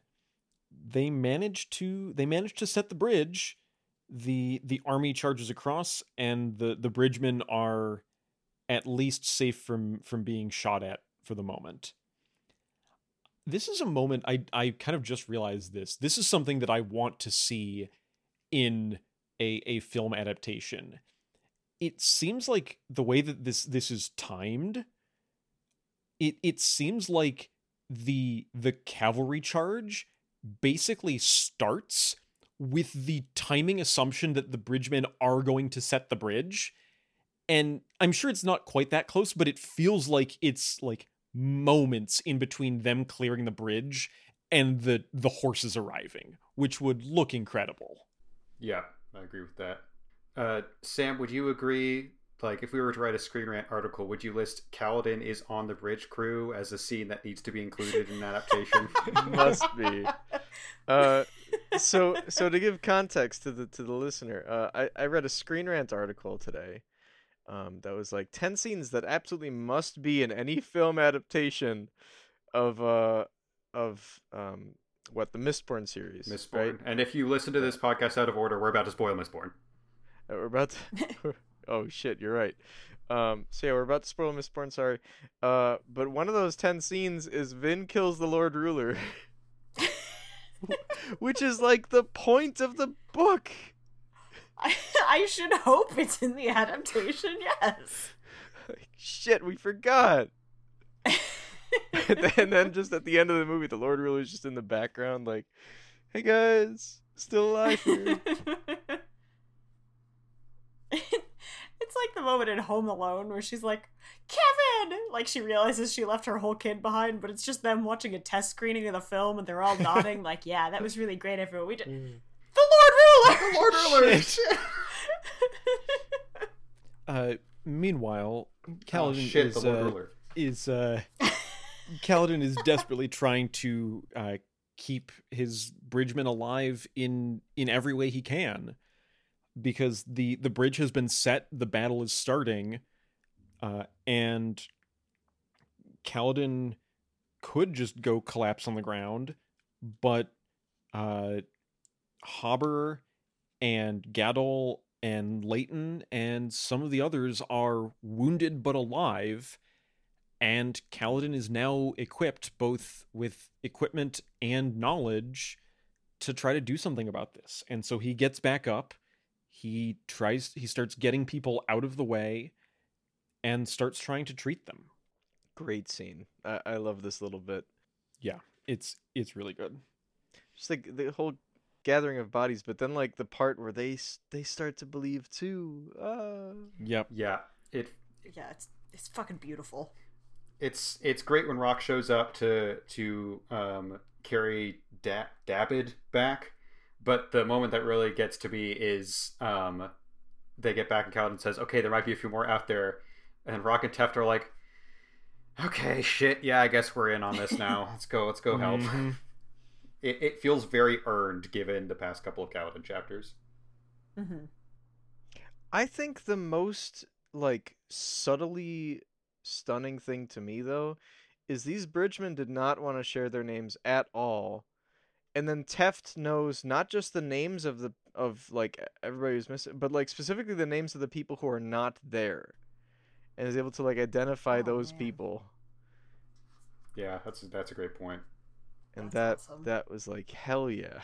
they manage to they manage to set the bridge. The the army charges across, and the the bridgemen are at least safe from from being shot at for the moment. this is a moment I I kind of just realized this. This is something that I want to see in a a film adaptation. It seems like the way that this this is timed it it seems like the the cavalry charge basically starts with the timing assumption that the bridgemen are going to set the bridge and i'm sure it's not quite that close but it feels like it's like moments in between them clearing the bridge and the the horses arriving which would look incredible Yeah, I agree with that. Uh, Sam, would you agree? Like, if we were to write a Screen Rant article, would you list Kaladin is on the bridge crew as a scene that needs to be included in an adaptation? Must be. Uh, so so to give context to the to the listener, uh, I I read a Screen Rant article today, um, that was like ten scenes that absolutely must be in any film adaptation, of uh of um what the Mistborn series, Mistborn. right? And if you listen to this podcast out of order, we're about to spoil Mistborn. Uh, We're about to. oh shit, you're right. Um, so yeah, we're about to spoil Miss Mistborn. Sorry. Uh, but one of those ten scenes is Vin kills the Lord Ruler, which is like the point of the book. I, I should hope it's in the adaptation, yes. Like, shit, we forgot. and, then, just at the end of the movie, the Lord Ruler is just in the background, like, "Hey guys, still alive here." it's like the moment in Home Alone where she's like, Kevin! Like she realizes she left her whole kid behind, but it's just them watching a test screening of the film and they're all nodding, like, yeah, that was really great, everyone. We just. The Lord Ruler! the Lord Ruler! uh meanwhile oh, shit, is the Lord uh, Ruler. is uh Kaladin is desperately trying to uh keep his bridgemen alive in in every way he can because the the bridge has been set the battle is starting uh and Kaladin could just go collapse on the ground but uh Hobber and Gadol and Leyten and some of the others are wounded but alive and Kaladin is now equipped both with equipment and knowledge to try to do something about this. And so he gets back up, he tries he starts getting people out of the way and starts trying to treat them. Great scene. I, I love this little bit. Yeah it's it's really good. Just like the whole gathering of bodies, but then like the part where they they start to believe too. Uh... Yep. Yeah, it yeah, it's, it's fucking beautiful. it's it's great when Rock shows up to to um, carry da- Dabbid back, but the moment that really gets to me is um, they get back and Kaladin says, "Okay, there might be a few more out there," and Rock and Teft are like, "Okay, shit, yeah, I guess we're in on this now. Let's go, let's go help." Mhm. It, it feels very earned given the past couple of Kaladin chapters. hmm I think the most like subtly stunning thing to me though is these bridgemen did not want to share their names at all. And then Teft knows not just the names of the of like everybody who's missing, but like specifically the names of the people who are not there. And is able to like identify Oh, those man. people. Yeah, that's that's a great point. And That's that awesome. that was like hell yeah.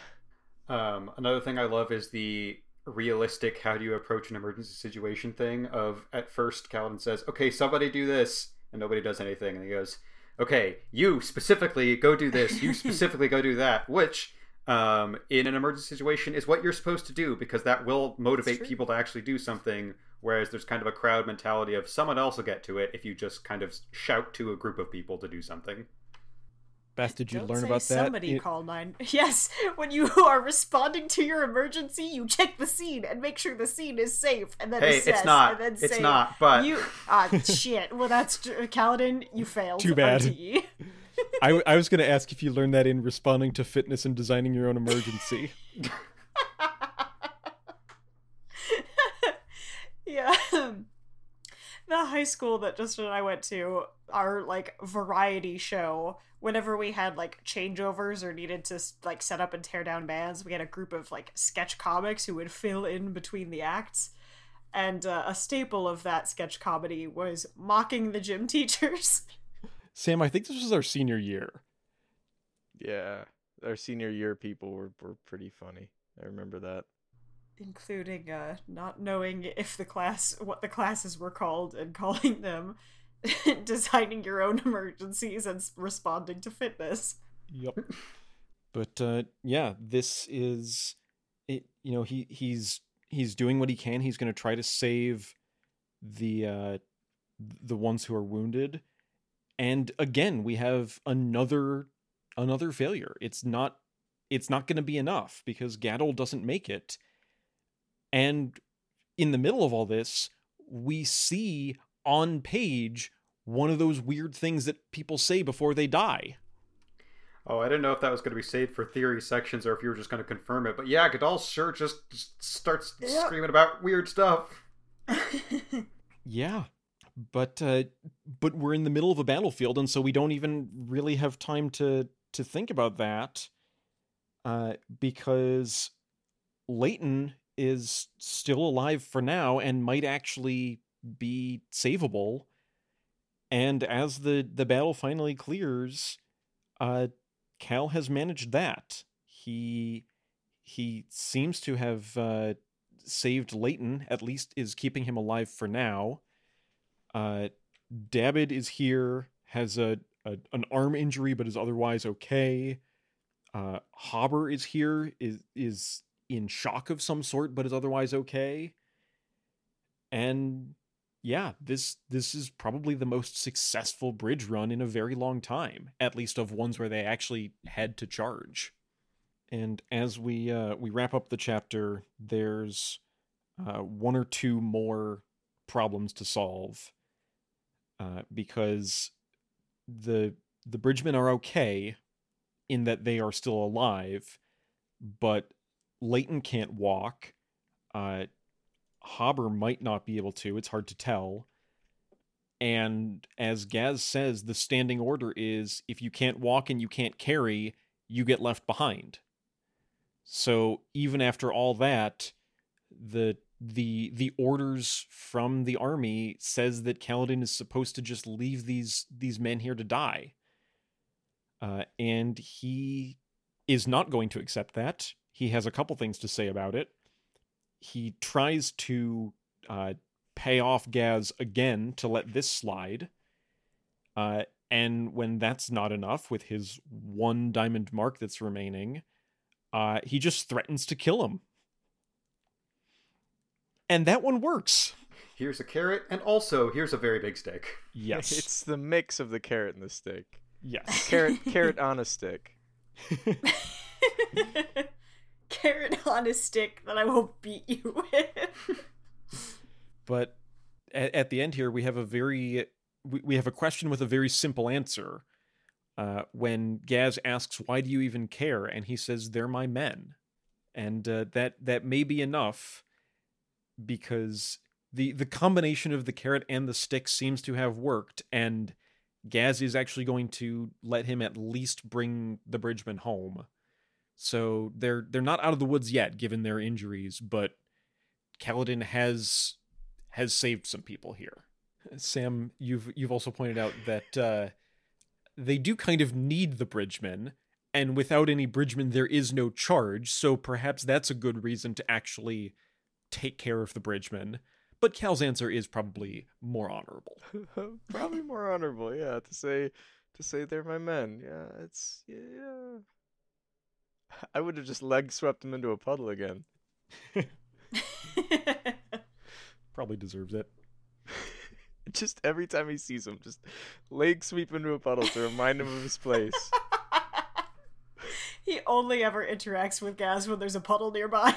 Um, another thing I love is the realistic how do you approach an emergency situation thing of at first Calvin says, Okay, somebody do this and nobody does anything and he goes, Okay, you specifically go do this, you specifically go do that, which um, in an emergency situation is what you're supposed to do because that will motivate people to actually do something. Whereas there's kind of a crowd mentality of someone else will get to it if you just kind of shout to a group of people to do something. Beth, did you Don't learn say about that? Somebody in- call nine. Yes, when you are responding to your emergency, you check the scene and make sure the scene is safe, and then Hey, assess, it's not. And then It's say, not. But you ah shit. Well, that's tr- Kaladin. You failed. Too bad. RTE. I, w- I was going to ask if you learned that in responding to fitness and designing your own emergency. The high school that Justin and I went to, our like variety show, whenever we had like changeovers or needed to like set up and tear down bands, we had a group of like sketch comics who would fill in between the acts. And uh, a staple of that sketch comedy was mocking the gym teachers. Sam, I think this was our senior year. Yeah, our senior year people were were pretty funny. I remember that. Including uh, not knowing if the class what the classes were called and calling them designing your own emergencies and responding to fitness Yep. but uh, yeah, this is it. You know, he he's he's doing what he can. He's going to try to save the uh, the ones who are wounded. And again, we have another another failure. It's not it's not going to be enough because Gadol doesn't make it. And in the middle of all this, we see on page one of those weird things that people say before they die. Oh, I didn't know if that was going to be saved for theory sections or if you were just going to confirm it. But yeah, Gadol sure just, just starts Yeah. screaming about weird stuff. Yeah. But uh but we're in the middle of a battlefield and so we don't even really have time to to think about that. Uh because Leyten is still alive for now and might actually be savable. And as the the battle finally clears, uh Cal has managed that. He he seems to have uh saved Leyten, at least is keeping him alive for now. Uh, Dabbid is here, has a, a an arm injury, but is otherwise okay. Uh, Hobber is here, is is in shock of some sort, but is otherwise okay. And yeah, this this is probably the most successful bridge run in a very long time, at least of ones where they actually had to charge. And as we uh, we wrap up the chapter, there's uh, one or two more problems to solve uh, because the the bridgemen are okay in that they are still alive, but Leyten can't walk. Uh, Hobber might not be able to. It's hard to tell. And as Gaz says, the standing order is if you can't walk and you can't carry, you get left behind. So even after all that, the the the orders from the army says that Kaladin is supposed to just leave these these men here to die. Uh, and he is not going to accept that. He has a couple things to say about it. He tries to uh, pay off Gaz again to let this slide. Uh, and when that's not enough, with his one diamond mark that's remaining, uh, he just threatens to kill him. And that one works. Here's a carrot, and also here's a very big stick. Yes. It's the mix of the carrot and the stick. yes. Carrot carrot on a stick. carrot on a stick that i will beat you with. But at, at the end here we have a very we, we have a question with a very simple answer. Uh, when gaz asks why do you even care? and he says they're my men. And uh, that that may be enough because the the combination of the carrot and the stick seems to have worked and gaz is actually going to let him at least bring the bridgeman home so they're they're not out of the woods yet given their injuries but Kaladin has has saved some people here. Sam, you've you've also pointed out that uh, they do kind of need the bridgemen, and without any bridgemen, there is no charge. So perhaps that's a good reason to actually take care of the bridgemen. But Cal's answer is probably more honorable. Probably more honorable, yeah, to say to say they're my men. Yeah, it's yeah. I would have just leg swept him into a puddle again. Probably deserves it. Just every time he sees him, just leg sweep into a puddle to remind him of his place. he only ever interacts with Gaz when there's a puddle nearby.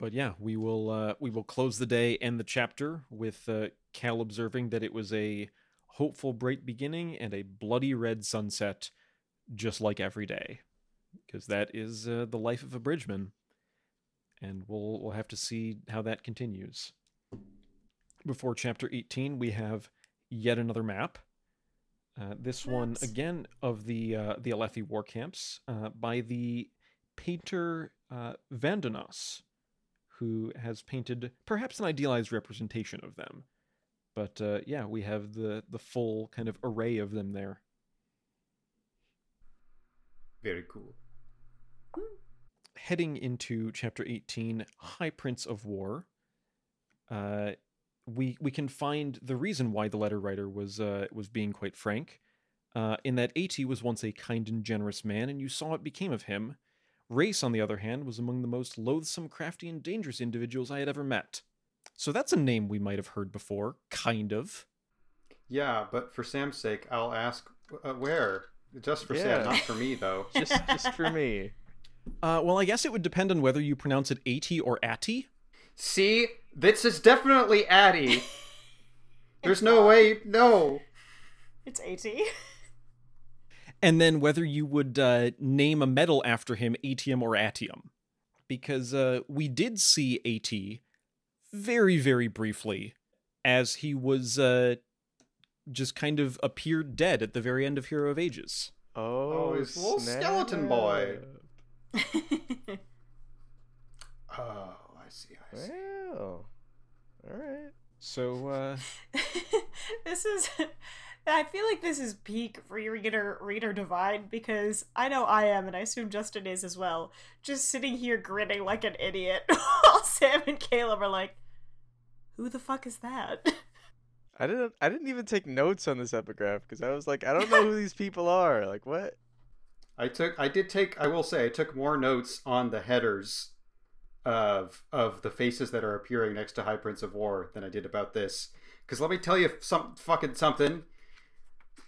But yeah, we will uh, we will close the day and the chapter with uh, Cal observing that it was a hopeful, bright beginning and a bloody red sunset, just like every day, because that is uh, the life of a bridgeman, and we'll we'll have to see how that continues. Before chapter eighteen, we have yet another map. Uh, this one again of the uh, the Alethi war camps uh, by the painter uh, Vandanos who has painted perhaps an idealized representation of them. But uh, yeah, we have the the full kind of array of them there. Very cool. Heading into chapter 18, High Prince of War, uh, we we can find the reason why the letter writer was uh, was being quite frank, uh, in that At was once a kind and generous man, and you saw what became of him. Rayse, on the other hand, was among the most loathsome, crafty, and dangerous individuals I had ever met. So that's a name we might have heard before, kind of. Yeah, but for Sam's sake, I'll ask uh, where. Just for Yeah. Sam, not for me though. Just just for me. Uh, well, I guess it would depend on whether you pronounce it Ati or Atty. See, this is definitely Addie. There's no way. No. It's AT. and then whether you would uh, name a medal after him atium or atium because uh, we did see at very very briefly as he was uh, just kind of appeared dead at the very end of hero of ages Oh, he's a little skeleton boy. Snap. Oh, I see. I see. Well, all right. so uh, this is I feel like this is peak reader reader divide because I know I am and I assume Justin is as well. Just sitting here grinning like an idiot while Sam and Caleb are like, Who the fuck is that? I didn't. I didn't even take notes on this epigraph because I was like, I don't know who these people are. Like, what? I took. I did take. I will say, I took more notes on the headers of of the faces that are appearing next to High Prince of War than I did about this. Because let me tell you some fucking something.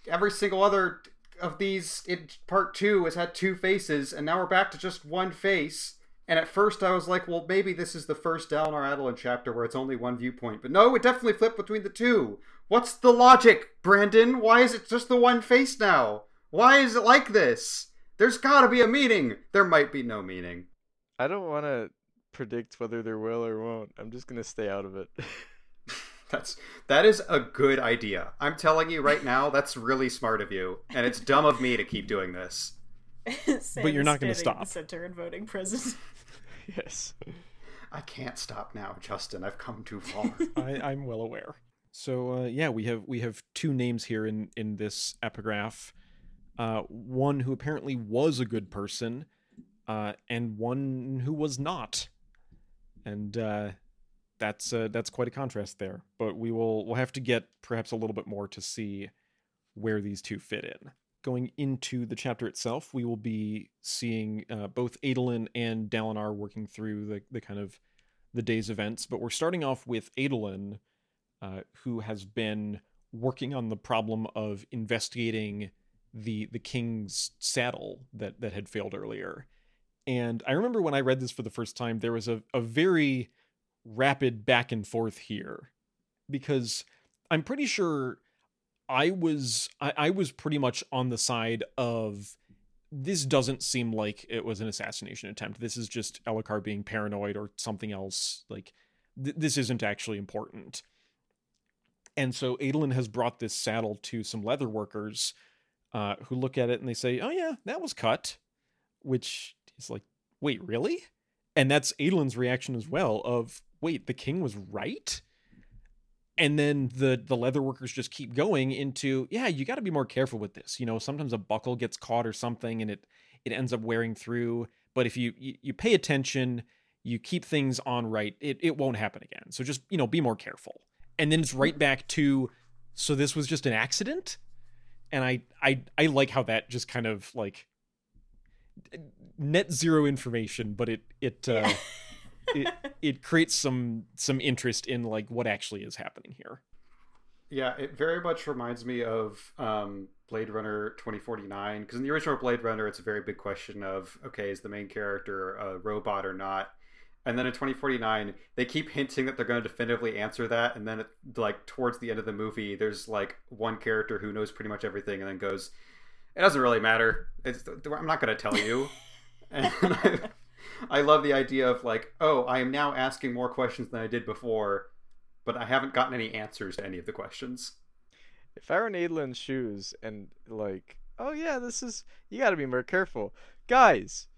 Every single other of these in part two has had two faces, and now we're back to just one face. And at first, I was like, well, maybe this is the first Dalinar Adolin chapter where it's only one viewpoint. But no, it definitely flipped between the two. What's the logic, Brandon? Why is it just the one face now? Why is it like this? There's gotta be a meaning. There might be no meaning. I don't want to predict whether there will or won't. I'm just gonna stay out of it. That's that is a good idea. I'm telling you right now, that's really smart of you, and it's dumb of me to keep doing this. But you're not gonna stop. the center and voting president. yes. I can't stop now, Justin. I've come too far. I, I'm well aware. So uh, yeah, we have we have two names here in in this epigraph. Uh, one who apparently was a good person, uh, and one who was not. And uh, that's uh, that's quite a contrast there. But we will we'll have to get perhaps a little bit more to see where these two fit in. Going into the chapter itself, we will be seeing uh, both Adolin and Dalinar working through the the kind of the day's events. But we're starting off with Adolin, uh, who has been working on the problem of investigating the the king's saddle that that had failed earlier. And I remember when I read this for the first time, there was a, a very rapid back and forth here. Because I'm pretty sure I was I, I was pretty much on the side of this doesn't seem like it was an assassination attempt. This is just Elhokar being paranoid or something else. Like th- this isn't actually important. And so Adolin has brought this saddle to some leather workers uh, who look at it and they say, "Oh yeah, that was cut," which is like, "Wait, really?" And that's Adolin's reaction as well. Of wait, the king was right. And then the the leather workers just keep going into, yeah, you got to be more careful with this. You know, sometimes a buckle gets caught or something, and it it ends up wearing through. But if you you, you pay attention, you keep things on right, it it won't happen again. So just you know, be more careful. And then it's right back to, so this was just an accident and I I I like how that just kind of like net zero information, but it it uh, it it creates some some interest in like what actually is happening here. Yeah, it very much reminds me of um, Blade Runner 2049 because in the original Blade Runner, it's a very big question of okay, is the main character a robot or not? And then in 2049, they keep hinting that they're going to definitively answer that, and then it, like towards the end of the movie, there's like one character who knows pretty much everything, and then goes, "It doesn't really matter. It's, I'm not going to tell you." and I, I love the idea of like, oh, I am now asking more questions than I did before but I haven't gotten any answers to any of the questions. If I were in Adolin's shoes and like, oh yeah, this is you got to be more careful, guys.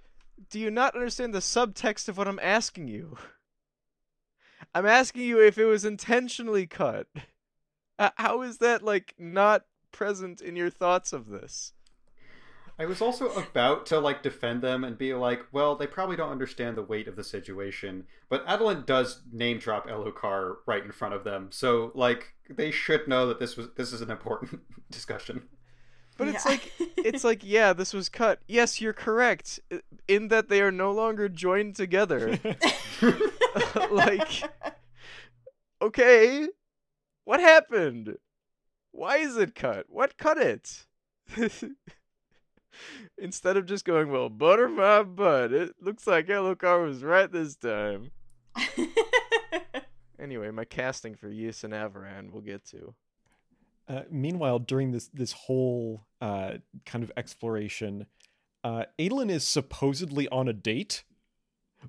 Do you not understand the subtext of what I'm asking you? I'm asking you if it was intentionally cut. How is that like not present in your thoughts of this? I was also about to like defend them and be like, well, they probably don't understand the weight of the situation, but Adolin does name drop Elhokar right in front of them, so like they should know that this was this is an important discussion. But it's like it's like yeah, this was cut. Yes, you're correct in that they are no longer joined together. like okay, what happened? Why is it cut? What cut it? Instead of just going, well, butter my butt. It looks like Elhokar was right this time. Anyway, my casting for Ys and Avaran we'll get to. Uh, meanwhile, during this this whole uh, kind of exploration, uh, Adolin is supposedly on a date,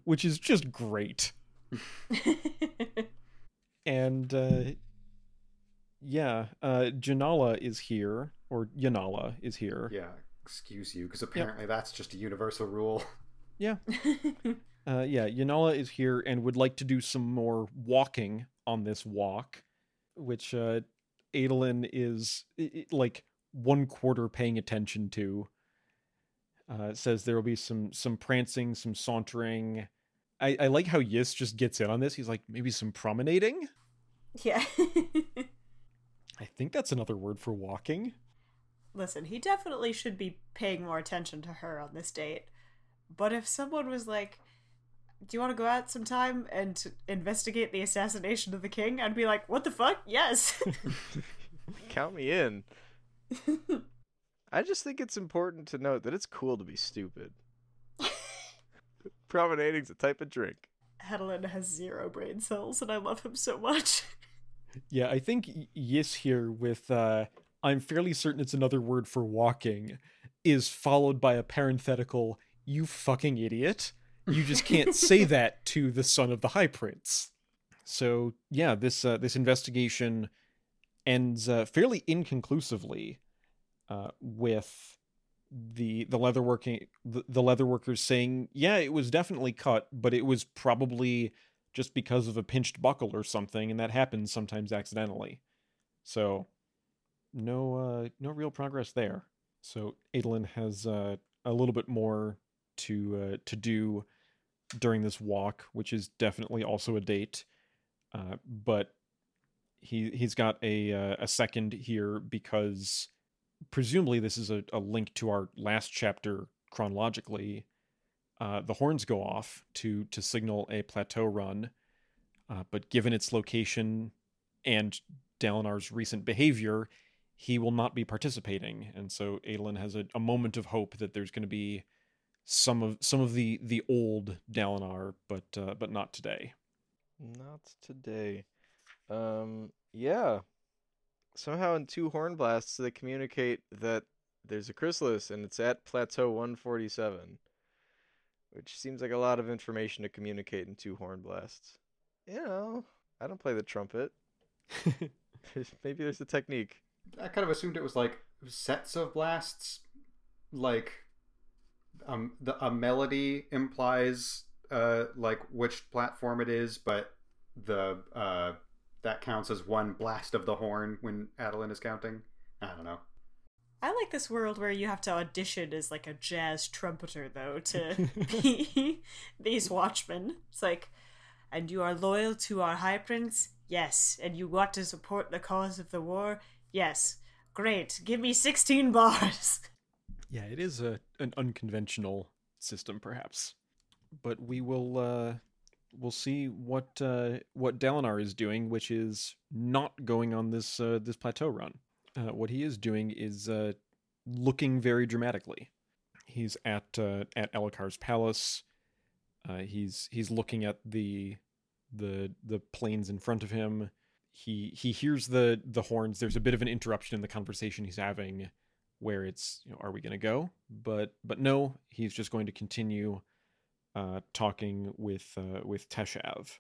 which is just great. And uh, yeah, uh, Janala is here, or Yanala is here. Yeah, excuse you, because apparently that's just a universal rule. Yeah, uh, yeah. Yanala is here and would like to do some more walking on this walk, which uh, Adolin is like one quarter paying attention to. Uh, says there will be some some prancing, some sauntering. I, I like how Yis just gets in on this. He's like maybe some promenading. yeah. I think that's another word for walking. Listen, he definitely should be paying more attention to her on this date. But if someone was like, Do you want to go out sometime and investigate the assassination of the king? I'd be like, What the fuck? Yes. Count me in. I just think it's important to note that it's cool to be stupid. Promenading's a type of drink. Hedlin has zero brain cells, and I love him so much. Yeah, I think y- Yis here with uh I'm fairly certain it's another word for walking is followed by a parenthetical you fucking idiot. You just can't say that to the son of the high prince. So, yeah, this uh, this investigation ends uh, fairly inconclusively uh, with the the leatherworking the, the leather workers saying, "Yeah, it was definitely cut, but it was probably just because of a pinched buckle or something, and that happens sometimes accidentally. So no uh no real progress there. So Adolin has uh, a little bit more to uh, to do during this walk, which is definitely also a date. Uh, but he he's got a uh, a second here because presumably this is a, a link to our last chapter chronologically uh, the horns go off to to signal a plateau run. Uh, but given its location and Dalinar's recent behavior, he will not be participating. And so Adolin has a, a moment of hope that there's going to be some of some of the the old Dalinar, but uh, but not today. Not today. Um, yeah. Somehow in two horn blasts they communicate that there's a chrysalis and it's at plateau 147. Which seems like a lot of information to communicate in two horn blasts. You know, I don't play the trumpet. Maybe there's a technique. I kind of assumed it was like sets of blasts, like um, the a melody implies uh like which platform it is, but the uh that counts as one blast of the horn when Adolin is counting. I don't know. I like this world where you have to audition as like a jazz trumpeter though to be these watchmen. It's like, and you are loyal to our high prince? Yes. And you want to support the cause of the war? Yes. Great. Give me 16 bars. Yeah, it is a an unconventional system, perhaps, but we will uh, we'll see what uh, what Dalinar is doing, which is not going on this uh, this plateau run. Uh, what he is doing is uh, looking very dramatically. He's at uh, at Elhokar's palace. Uh, he's he's looking at the the the plains in front of him. He he hears the the horns. There's a bit of an interruption in the conversation he's having where it's you know, are we going to go? But but no he's just going to continue uh talking with uh with teshav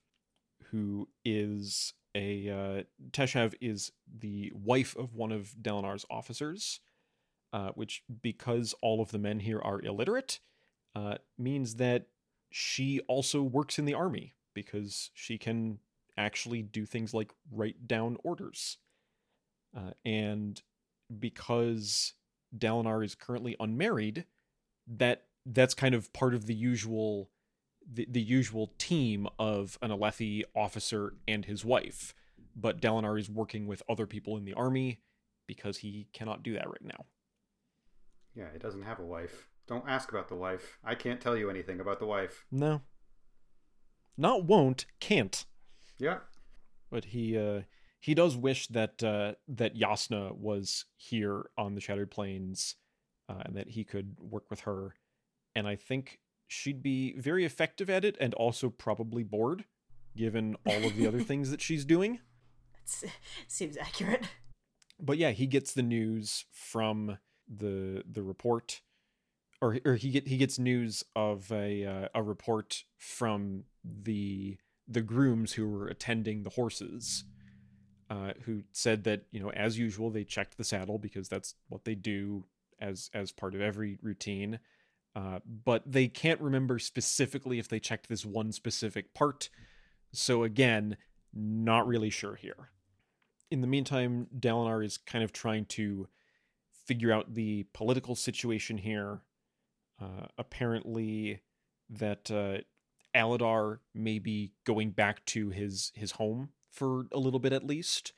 who is a uh teshav is the wife of one of Dalinar's officers uh which because all of the men here are illiterate uh means that she also works in the army because she can actually do things like write down orders. Uh, and because Dalinar is currently unmarried, that that's kind of part of the usual the, the usual team of an Alethi officer and his wife. But Dalinar is working with other people in the army because he cannot do that right now. Yeah, he doesn't have a wife. Don't ask about the wife. I can't tell you anything about the wife. No. Not won't, can't. Yeah. But he uh he does wish that uh that Jasnah was here on the Shattered Plains uh, and that he could work with her. And I think she'd be very effective at it and also probably bored given all of the other things that she's doing. That seems accurate. But yeah, he gets the news from the the report or or he get he gets news of a uh, a report from the the grooms who were attending the horses uh, who said that you know as usual they checked the saddle because that's what they do as as part of every routine. Uh, but they can't remember specifically if they checked this one specific part. So again not really sure here. In the meantime dalinar is kind of trying to figure out the political situation here. Uh, apparently that uh, Aladar may be going back to his his home for a little bit at least,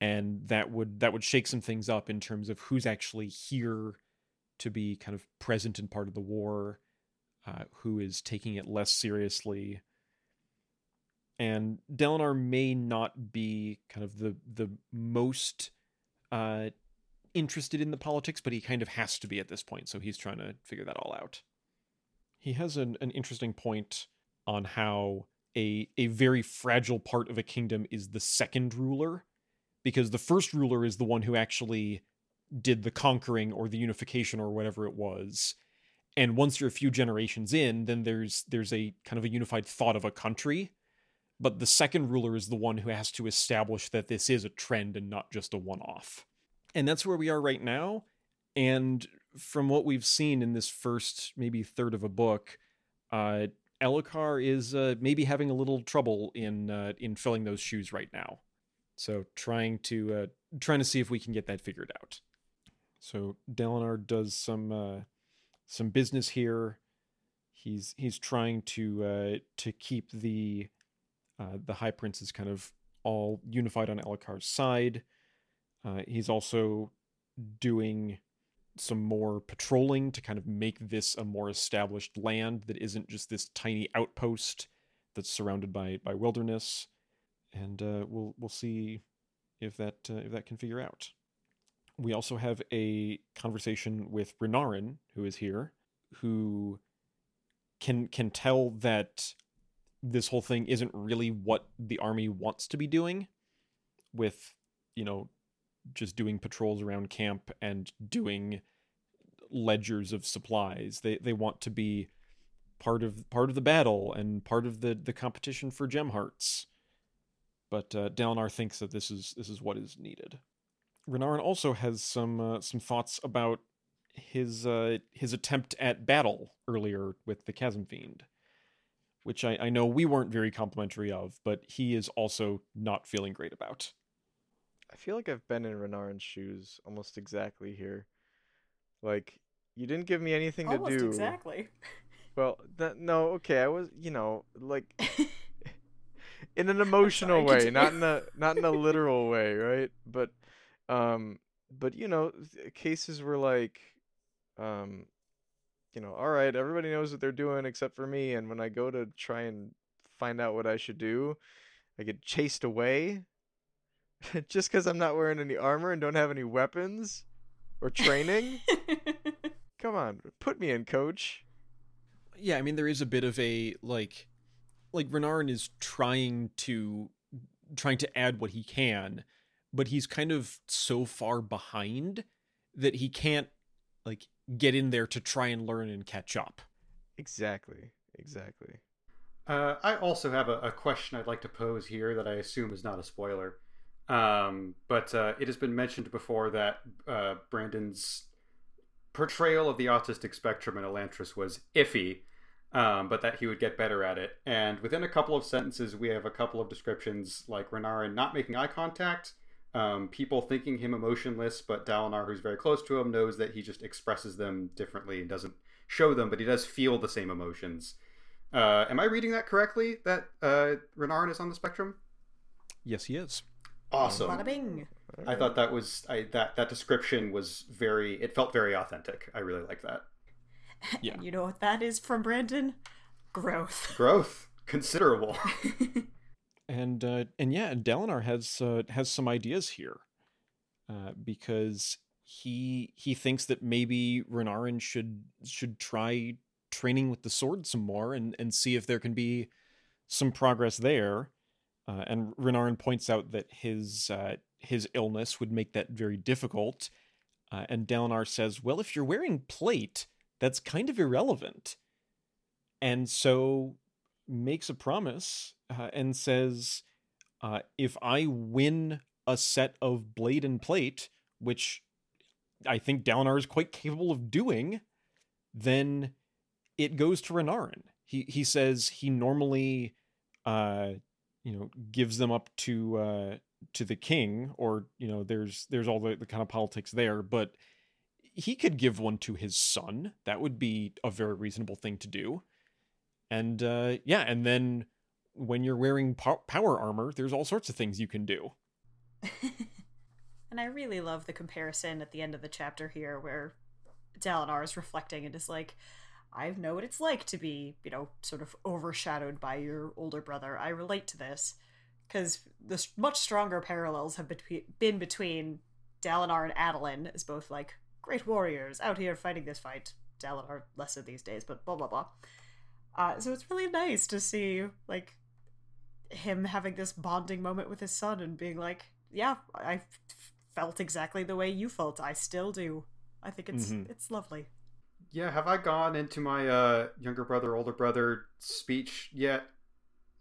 and that would that would shake some things up in terms of who's actually here to be kind of present and part of the war, uh, who is taking it less seriously. And Dalinar may not be kind of the the most uh, interested in the politics, but he kind of has to be at this point, so he's trying to figure that all out. He has an, an interesting point on how a a very fragile part of a kingdom is the second ruler, because the first ruler is the one who actually did the conquering or the unification or whatever it was. And once you're a few generations in, then there's there's a kind of a unified thought of a country. But the second ruler is the one who has to establish that this is a trend and not just a one off and that's where we are right now and from what we've seen in this first maybe third of a book uh Elhokar is uh, maybe having a little trouble in uh, in filling those shoes right now. So trying to uh, trying to see if we can get that figured out. So Dalinar does some uh, some business here. He's he's trying to uh, to keep the uh, the high princes kind of all unified on Elhokar's side. Uh, he's also doing some more patrolling to kind of make this a more established land that isn't just this tiny outpost that's surrounded by by wilderness. And uh, we'll we'll see if that uh, if that can figure out. We also have a conversation with Renarin, who is here, who can can tell that this whole thing isn't really what the army wants to be doing with you know just doing patrols around camp and doing ledgers of supplies. They they want to be part of part of the battle and part of the the competition for gem hearts. But uh, Dalinar thinks that this is this is what is needed. Renarin also has some uh, some thoughts about his uh, his attempt at battle earlier with the Chasm Fiend, which I, I know we weren't very complimentary of, but he is also not feeling great about. I feel like I've been in Renarin's shoes almost exactly here. Like you didn't give me anything Almost to do. exactly. Well, that, no, okay, I was, you know, like in an emotional sorry, way, not in a not in a literal way, right? But um but you know, cases were like um you know, all right, everybody knows what they're doing except for me and when I go to try and find out what I should do, I get chased away just cuz I'm not wearing any armor and don't have any weapons or training. Come on, put me in, coach. yeah, I mean there is a bit of a like like Renarin is trying to trying to add what he can, but he's kind of so far behind that he can't like get in there to try and learn and catch up. Exactly. Exactly. Uh, I also have a, a question I'd like to pose here that I assume is not a spoiler. Um, but uh, it has been mentioned before that uh, Brandon's portrayal of the autistic spectrum in Elantris was iffy, um, but that he would get better at it. And within a couple of sentences, we have a couple of descriptions like Renarin not making eye contact, um, people thinking him emotionless, but Dalinar, who's very close to him, knows that he just expresses them differently and doesn't show them, but he does feel the same emotions. Uh, am I reading that correctly? That uh, Renarin is on the spectrum? Yes, he is. Awesome. Bada bing. I thought that was I, that that description was very. It felt very authentic. I really like that. Yeah. You know what that is from Brandon? Growth. Growth considerable. and uh, and yeah, and Dalinar has uh, has some ideas here, uh, because he he thinks that maybe Renarin should should try training with the sword some more and and see if there can be some progress there. Uh, and Renarin points out that his uh, his illness would make that very difficult. Uh, and Dalinar says, "Well, if you're wearing plate, that's kind of irrelevant." And so makes a promise uh, and says, uh, "If I win a set of blade and plate, which I think Dalinar is quite capable of doing, then it goes to Renarin." He he says he normally, uh, you know, gives them up to uh, to the king, or you know, there's there's all the, the kind of politics there, but he could give one to his son. That would be a very reasonable thing to do. And uh, yeah, and then when you're wearing pow- power armor, there's all sorts of things you can do. and I really love the comparison at the end of the chapter here where Dalinar is reflecting and is like, I know what it's like to be, you know, sort of overshadowed by your older brother. I relate to this because the much stronger parallels have betwe- been between Dalinar and Adolin as both like great warriors out here fighting this fight. Dalinar less so these days, but blah blah blah. Uh, so it's really nice to see like him having this bonding moment with his son and being like, "Yeah, I f- felt exactly the way you felt. I still do." I think it's Mhm. it's lovely. Yeah, have I gone into my uh, younger brother, older brother speech yet?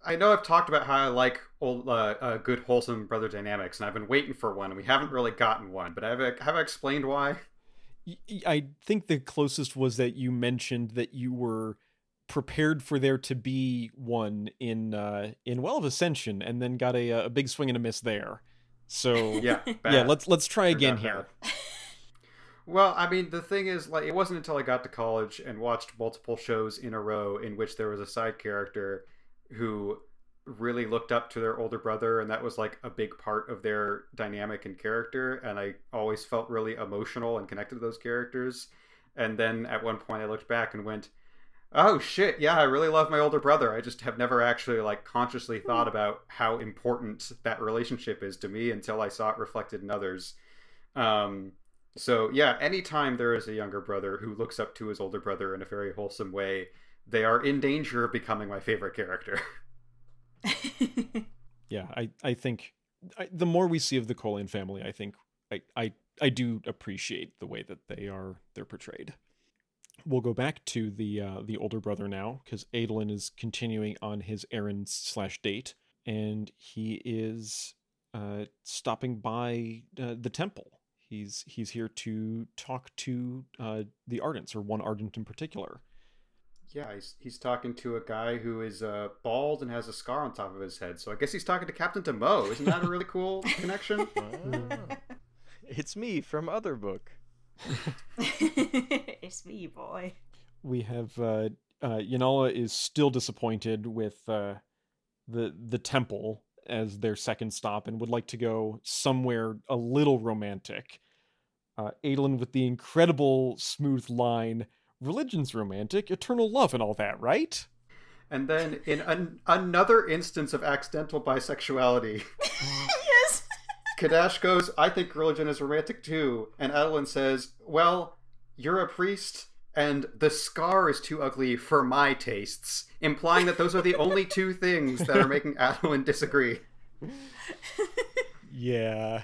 I know I've talked about how I like old, uh, uh, good, wholesome brother dynamics, and I've been waiting for one, and we haven't really gotten one. But have I, have I explained why? I think the closest was that you mentioned that you were prepared for there to be one in uh, in Well of Ascension, and then got a a big swing and a miss there. So Yeah, yeah, let's let's try again here. Well, I mean, the thing is, like, it wasn't until I got to college and watched multiple shows in a row in which there was a side character who really looked up to their older brother, and that was like a big part of their dynamic and character. And I always felt really emotional and connected to those characters. And then at one point, I looked back and went, "Oh shit, yeah, I really love my older brother. I just have never actually like consciously thought about how important that relationship is to me until I saw it reflected in others." Um, so yeah, anytime there is a younger brother who looks up to his older brother in a very wholesome way, they are in danger of becoming my favorite character. Yeah, I I think I, the more we see of the Kholin family, I think I I I do appreciate the way that they are they're portrayed. We'll go back to the uh, the older brother now because Adolin is continuing on his errand slash date, and he is uh, stopping by uh, the temple. He's he's here to talk to uh, the Ardents, or one Ardent in particular. yeah, he's, he's talking to a guy who is uh, bald and has a scar on top of his head. So I guess he's talking to Captain Demoux. Isn't that a really cool connection? Ah. it's me from Other Book. it's me, boy. we have uh, uh, Janala is still disappointed with uh, the the temple as their second stop and would like to go somewhere a little romantic. Uh, Adolin with the incredible smooth line, "Religion's romantic, eternal love, and all that, right?" And then in an, another instance of accidental bisexuality, yes. Kadash goes, I think religion is romantic too. And Adolin says, Well, you're a priest, and the scar is too ugly for my tastes, implying that those are the only two things that are making Adolin disagree. Yeah,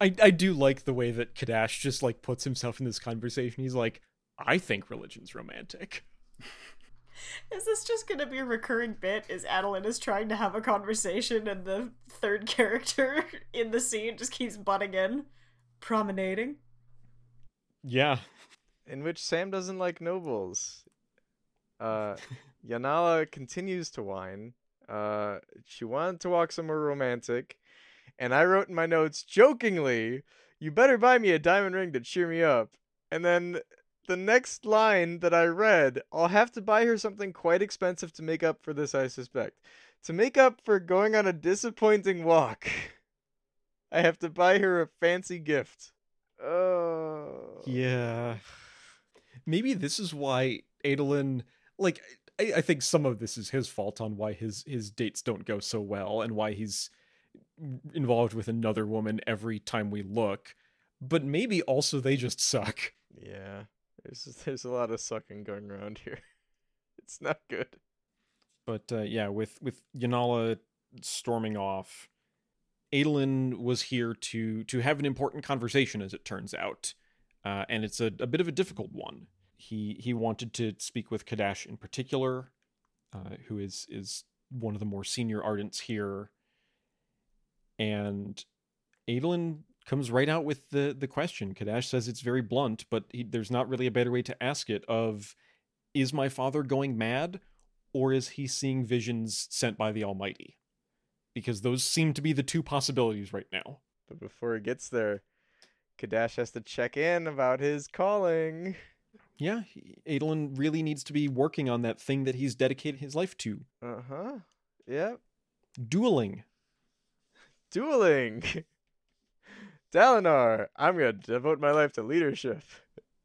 I I do like the way that Kadash just like puts himself in this conversation. He's like, "I think religion's romantic." Is this just gonna be a recurring bit? Is Adolin is trying to have a conversation and the third character in the scene just keeps butting in? Promenading? Yeah, in which Sam doesn't like nobles. Uh, Janala continues to whine. Uh, she wanted to walk somewhere romantic, and I wrote in my notes jokingly, "You better buy me a diamond ring to cheer me up." And then the next line that I read, I'll have to buy her something quite expensive to make up for this, I suspect. To make up for going on a disappointing walk, I have to buy her a fancy gift. Oh. Yeah. Maybe this is why Adolin like I, I think some of this is his fault on why his his dates don't go so well and why he's involved with another woman every time we look. But maybe also they just suck. Yeah. There's there's a lot of sucking going around here. It's not good. But uh, yeah, with with Janala storming off, Adolin was here to to have an important conversation, as it turns out, uh, and it's a, a bit of a difficult one. He he wanted to speak with Kadash in particular, uh, who is is one of the more senior ardents here, and Adolin comes right out with the the question. Kadash says it's very blunt, but he, there's not really a better way to ask it. Of is my father going mad, or is he seeing visions sent by the Almighty? Because those seem to be the two possibilities right now. But before he gets there, Kadash has to check in about his calling. Yeah, Adolin really needs to be working on that thing that he's dedicated his life to. Uh huh. Yep. Dueling. Dueling. Dalinar, I'm gonna devote my life to leadership.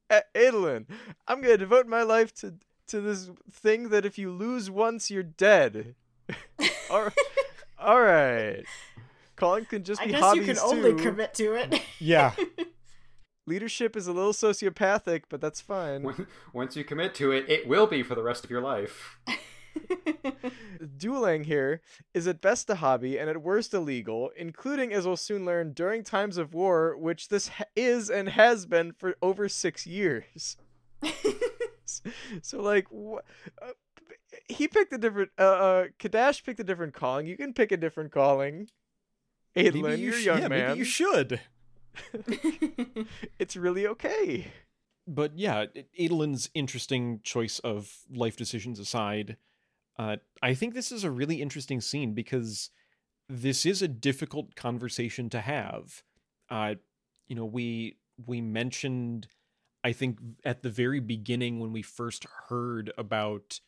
A- Adolin, I'm gonna devote my life to to this thing that if you lose once, you're dead. all, all right. Colin can just I be guess hobbies you can only too. commit to it. Yeah. Leadership is a little sociopathic, but that's fine. Once you commit to it, it will be for the rest of your life. Dueling here is at best a hobby and at worst illegal, including, as we'll soon learn, during times of war, which this ha- is and has been for over six years. so, like, wh- uh, he picked a different. Uh, uh, Kadash picked a different calling. You can pick a different calling. Maybe you sh- young yeah, man. maybe you should. it's really okay. But yeah, Adolin's interesting choice of life decisions aside, uh, I think this is a really interesting scene because this is a difficult conversation to have. Uh, you know, we we mentioned, I think at the very beginning when we first heard about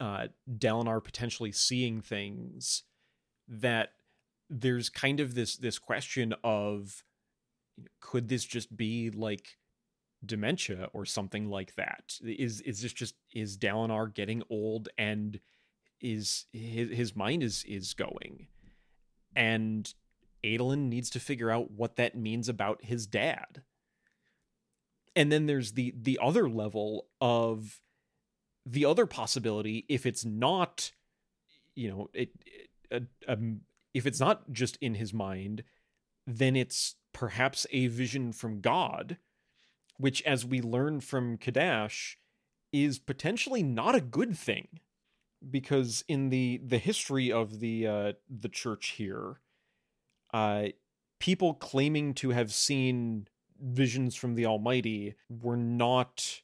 uh, Dalinar potentially seeing things, that there's kind of this this question of could this just be like dementia or something like that? Is is this just is Dalinar getting old and is his his mind is is going? And Adolin needs to figure out what that means about his dad. And then there's the the other level of the other possibility if it's not you know it, it um, if it's not just in his mind then it's perhaps a vision from God, which, as we learn from Kadash, is potentially not a good thing, because in the the history of the uh, the church here, uh, people claiming to have seen visions from the Almighty were not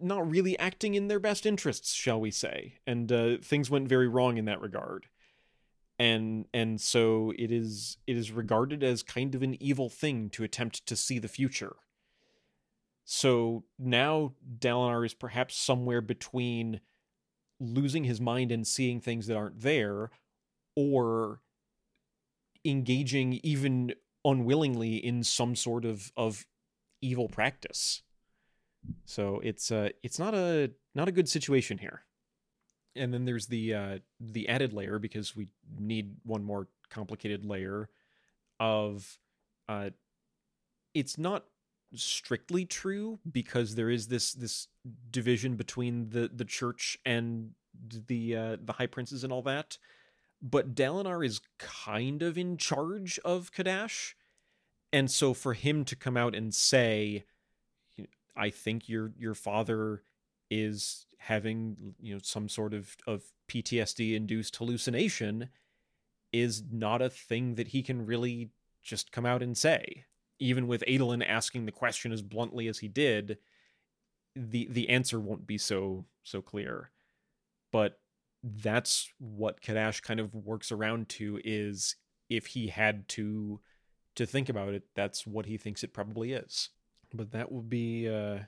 not really acting in their best interests, shall we say, and uh, things went very wrong in that regard and and so it is it is regarded as kind of an evil thing to attempt to see the future. So now Dalinar is perhaps somewhere between losing his mind and seeing things that aren't there, or engaging even unwillingly in some sort of of evil practice. So it's uh it's not a not a good situation here and then there's the uh the added layer because we need one more complicated layer of uh it's not strictly true because there is this this division between the the church and the uh the high princes and all that but Dalinar is kind of in charge of Kadash and so for him to come out and say I think your your father is having you know some sort of of PTSD induced hallucination is not a thing that he can really just come out and say. Even with Adolin asking the question as bluntly as he did, the the answer won't be so so clear. But that's what Kadash kind of works around to is if he had to to think about it, that's what he thinks it probably is. But that will be uh,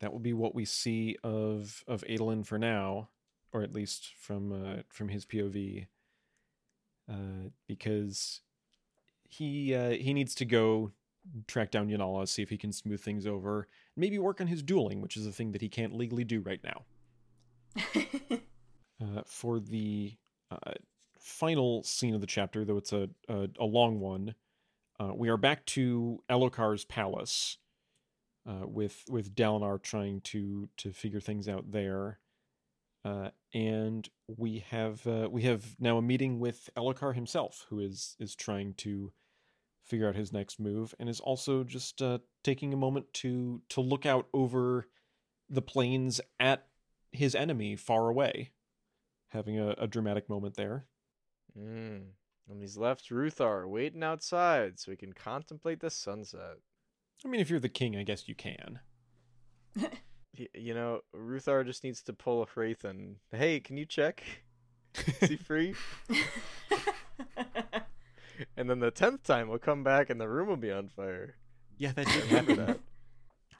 that will be what we see of of Adolin for now, or at least from uh, from his POV, uh, because he uh, he needs to go track down Janala, see if he can smooth things over, maybe work on his dueling, which is a thing that he can't legally do right now. uh, for the uh, final scene of the chapter, though it's a a, a long one, uh, we are back to Elhokar's palace, uh, with with Dalinar trying to to figure things out there, uh, and we have uh, we have now a meeting with Elhokar himself, who is is trying to figure out his next move, and is also just uh, taking a moment to to look out over the plains at his enemy far away, having a, a dramatic moment there. Mm. And he's left Ruthar waiting outside so he can contemplate the sunset. I mean, if you're the king, I guess you can. Y- You know, Ruthar just needs to pull a Hrathen. Hey, can you check? Is he free? and then the tenth time we'll come back and the room will be on fire. Yeah, that I did happen. that.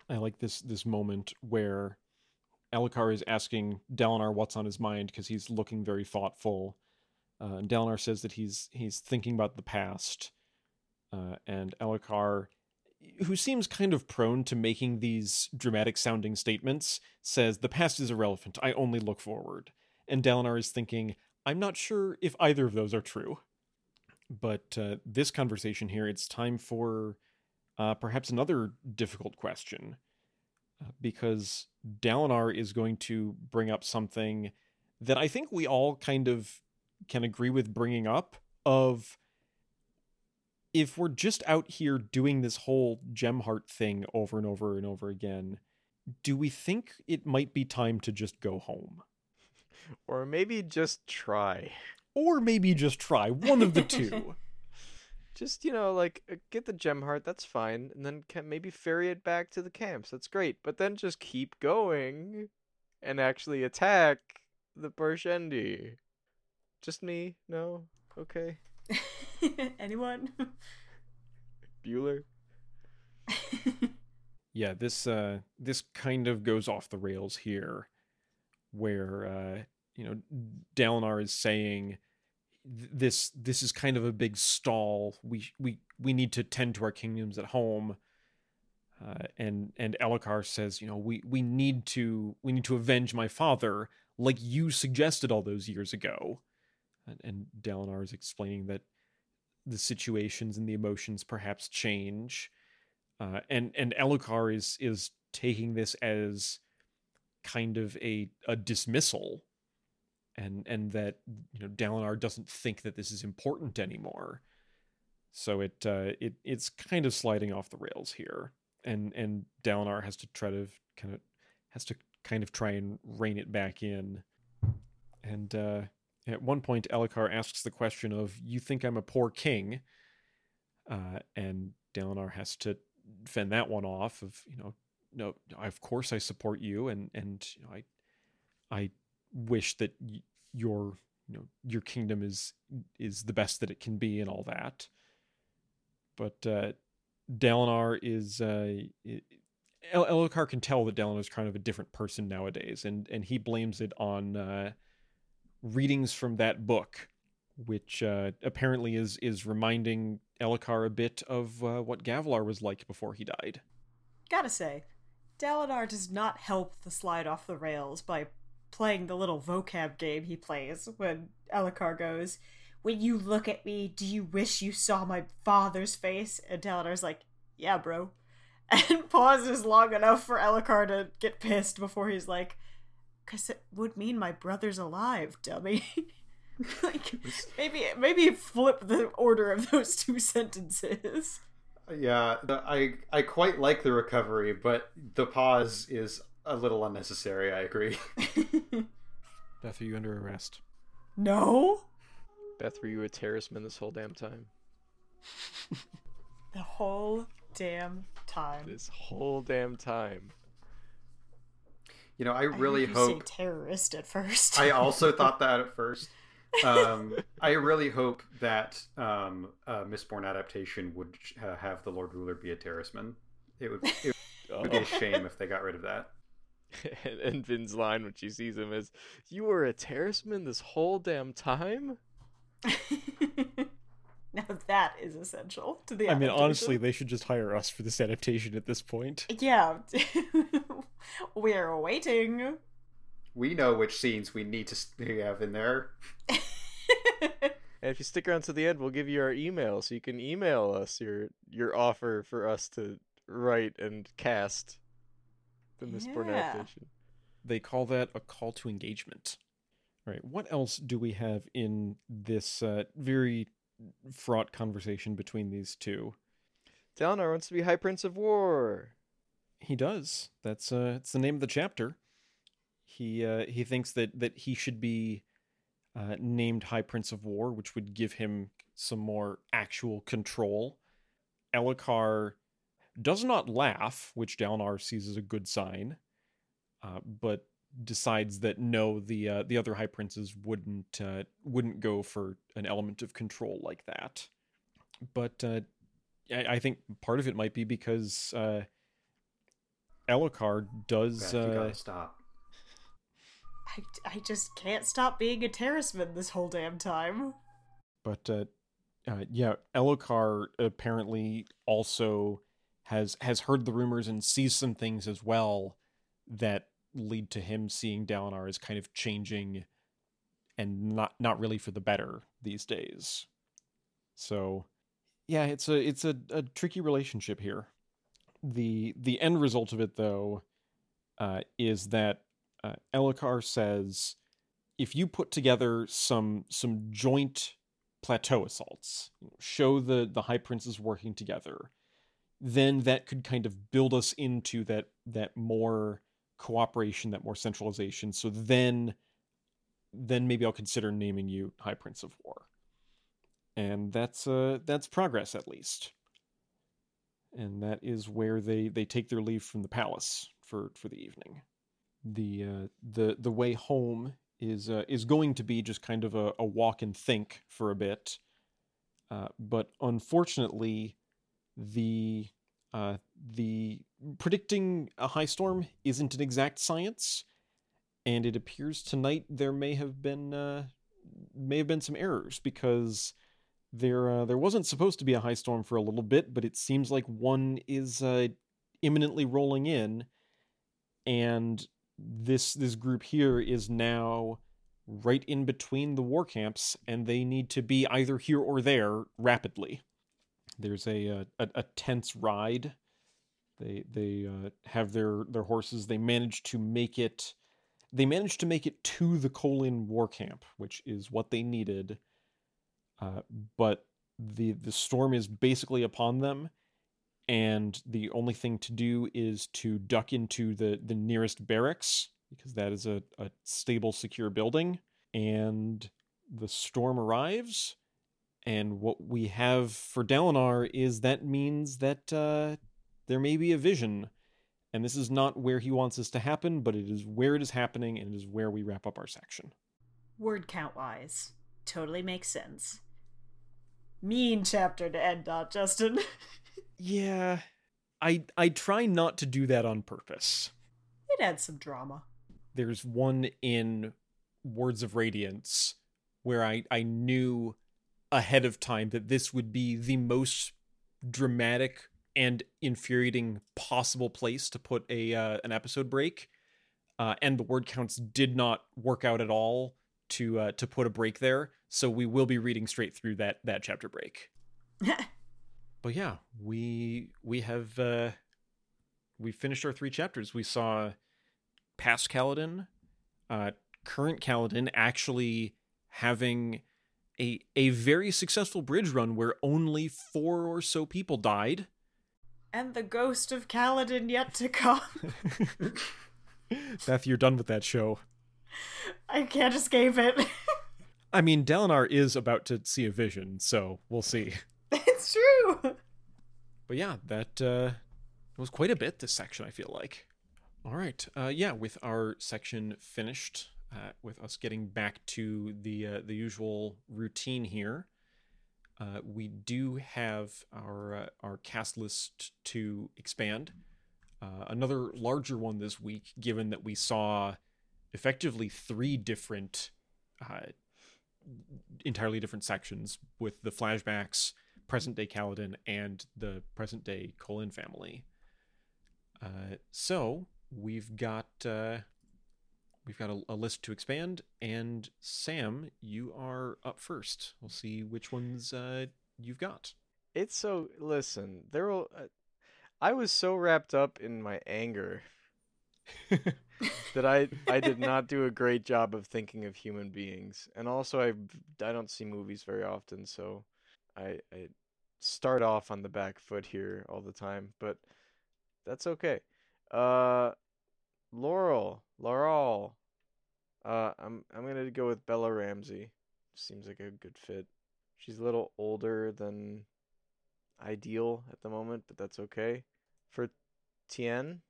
I like this this moment where Elhokar is asking Dalinar what's on his mind because he's looking very thoughtful. Uh, and Dalinar says that he's he's thinking about the past, uh, and Elhokar, who seems kind of prone to making these dramatic sounding statements, says the past is irrelevant. I only look forward. And Dalinar is thinking, I'm not sure if either of those are true. But uh, this conversation here, it's time for uh, perhaps another difficult question, uh, because Dalinar is going to bring up something that I think we all kind of can agree with bringing up of if we're just out here doing this whole Gemheart thing over and over and over again, do we think it might be time to just go home? Or maybe just try. Or maybe just try one of the two. Just, you know, like, uh, get the gem heart, that's fine. And then can maybe ferry it back to the camps, that's great. But then just keep going and actually attack the Parshendi. Just me? No? Okay. Anyone? Bueller? yeah this uh this kind of goes off the rails here where uh you know Dalinar is saying this this is kind of a big stall we we we need to tend to our kingdoms at home uh, and and Elhokar says you know we we need to we need to avenge my father like you suggested all those years ago and, and Dalinar is explaining that the situations and the emotions perhaps change uh, and and Elhokar is is taking this as kind of a a dismissal, and and that you know Dalinar doesn't think that this is important anymore. So it uh, it it's kind of sliding off the rails here, and and Dalinar has to try to kind of has to kind of try and rein it back in. And uh, at one point, Elhokar asks the question of, "You think I'm a poor king?" Uh, and Dalinar has to fend that one off of you know no of course i support you and and you know, i i wish that y- your you know your kingdom is is the best that it can be and all that but uh Dalinar is uh i- El- Elhokar can tell that Dalinar is kind of a different person nowadays and and he blames it on uh readings from that book which uh, apparently is is reminding Elhokar a bit of uh, what Gavilar was like before he died. Gotta say, Dalinar does not help the slide off the rails by playing the little vocab game he plays when Elhokar goes, When you look at me, do you wish you saw my father's face? And Dalinar's like, Yeah, bro. And pauses long enough for Elhokar to get pissed before he's like, Cause it would mean my brother's alive, dummy. like maybe maybe flip the order of those two sentences. Yeah, I I quite like the recovery, but the pause is a little unnecessary. I agree. Beth, are you under arrest? no. Beth, were you a Terrisman this whole damn time? The whole damn time. This whole damn time. You know, I I heard really you hope. say terrorist at first. I also thought that at first. um, I really hope that um, a Mistborn adaptation would uh, have the Lord Ruler be a Terrisman. It would, it would be a shame if they got rid of that. and, and Vin's line when she sees him is, "You were a Terrisman this whole damn time." Now that is essential to the. I mean, adaptation. honestly, they should just hire us for this adaptation at this point. Yeah, we're waiting. We know which scenes we need to have in there. And if you stick around to the end, we'll give you our email, so you can email us your your offer for us to write and cast the Mistborn Yeah. adaptation. They call that a call to engagement. All right, what else do we have in this uh, very fraught conversation between these two? Dalinar wants to be High Prince of War. He does. That's uh, it's the name of the chapter. He uh, he thinks that that he should be uh, named High Prince of War, which would give him some more actual control. Elhokar does not laugh, which Dalinar sees as a good sign, uh, but decides that no, the uh, the other High Princes wouldn't uh, wouldn't go for an element of control like that. But uh, I, I think part of it might be because uh, Elhokar does. Beth, you Uh, gotta stop. I, I just can't stop being a Terrisman this whole damn time. but uh, uh, yeah, Elhokar apparently also has has heard the rumors and sees some things as well that lead to him seeing Dalinar as kind of changing and not not really for the better these days. So yeah, it's a it's a, a tricky relationship here. The the end result of it though uh, is that uh, Elhokar says if you put together some some joint plateau assaults, show the the high princes working together, then that could kind of build us into that that more cooperation, that more centralization. So then then maybe I'll consider naming you High Prince of War. And that's uh that's progress at least. And that is where they they take their leave from the palace for for the evening. The uh the the way home is uh, is going to be just kind of a, a walk and think for a bit. Uh, but unfortunately, the uh, the predicting a high storm isn't an exact science, and it appears tonight there may have been uh, may have been some errors because there uh, there wasn't supposed to be a high storm for a little bit, but it seems like one is uh, imminently rolling in, and this this group here is now right in between the war camps and they need to be either here or there rapidly there's a uh, a, a tense ride. They they uh, have their their horses. They manage to make it they managed to make it to the Kholin war camp which is what they needed. Uh, but the the storm is basically upon them and the only thing to do is to duck into the the nearest barracks because that is a, a stable secure building. And the storm arrives and what we have for Dalinar is that means that uh, there may be a vision and this is not where he wants this to happen but it is where it is happening and it is where we wrap up our section Word count wise, totally makes sense. Mean chapter to end on, Justin. yeah i i try not to do that on purpose it adds some drama. there's one in Words of Radiance where I, I knew ahead of time that this would be the most dramatic and infuriating possible place to put a uh, an episode break, uh, and the word counts did not work out at all to uh, to put a break there. So we will be reading straight through that that chapter break. But yeah, we we have uh, we finished our three chapters. We saw past Kaladin, uh, current Kaladin actually having a a very successful bridge run where only four or so people died. and the ghost of Kaladin yet to come. Beth, you're done with that show. I can't escape it. I mean, Dalinar is about to see a vision, so we'll see. it's true. But yeah, that uh, was quite a bit this section. I feel like. All right, uh, yeah, with our section finished, uh, with us getting back to the uh, the usual routine here, uh, we do have our uh, our cast list to expand. Uh, another larger one this week, given that we saw effectively three different, uh, entirely different sections with the flashbacks, present day Kaladin, and the present day Kholin family. So we've got we've got a, a list to expand, and Sam, you are up first. We'll see which ones uh, you've got. It's so listen. There will. Uh, I was so wrapped up in my anger that I I did not do a great job of thinking of human beings, and also I I don't see movies very often, so I I start off on the back foot here all the time, but that's okay. Uh, Laurel, Laurel. Uh, I'm I'm gonna go with Bella Ramsey. Seems like a good fit. She's a little older than ideal at the moment, but that's okay. For Tien,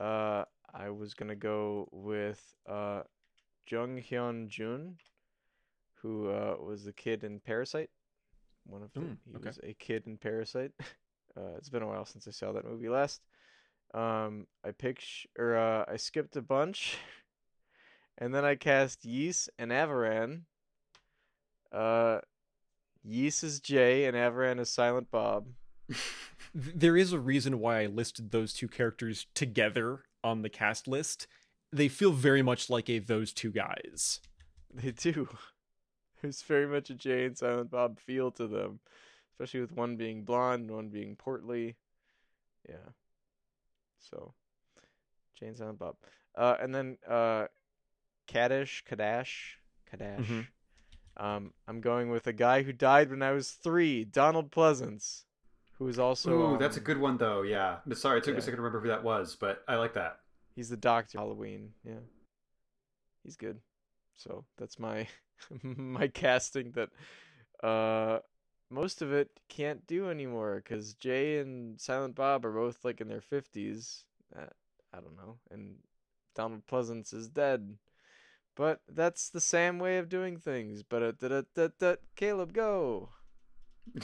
uh, I was gonna go with uh, Jung Hyun Jun, who uh, was the kid in Parasite. One of the, Mm, he okay. was a kid in Parasite. Uh, it's been a while since I saw that movie last. Um, I picked or uh, I skipped a bunch, and then I cast Ys and Avaran. Uh, Ys is Jay and Avaran is Silent Bob. There is a reason why I listed those two characters together on the cast list. They feel very much like a those two guys. They do. There's very much a Jay and Silent Bob feel to them, especially with one being blonde and one being portly. Yeah. So, Jane's on Bob. Uh, and then uh, Kadish, Kadash, Kadash. Mhm. Um, I'm going with a guy who died when I was three, Donald Pleasence, who is also. Ooh, that's a good one though. Yeah. Sorry, it took me a second to remember who that was, but I like that. He's the Doctor Halloween. Yeah, he's good. So that's my my casting that uh most of it can't do anymore because Jay and Silent Bob are both like in their fifties. Uh, I don't know, and Donald Pleasence is dead. But that's the same way of doing things. But uh, da da da da Caleb, go.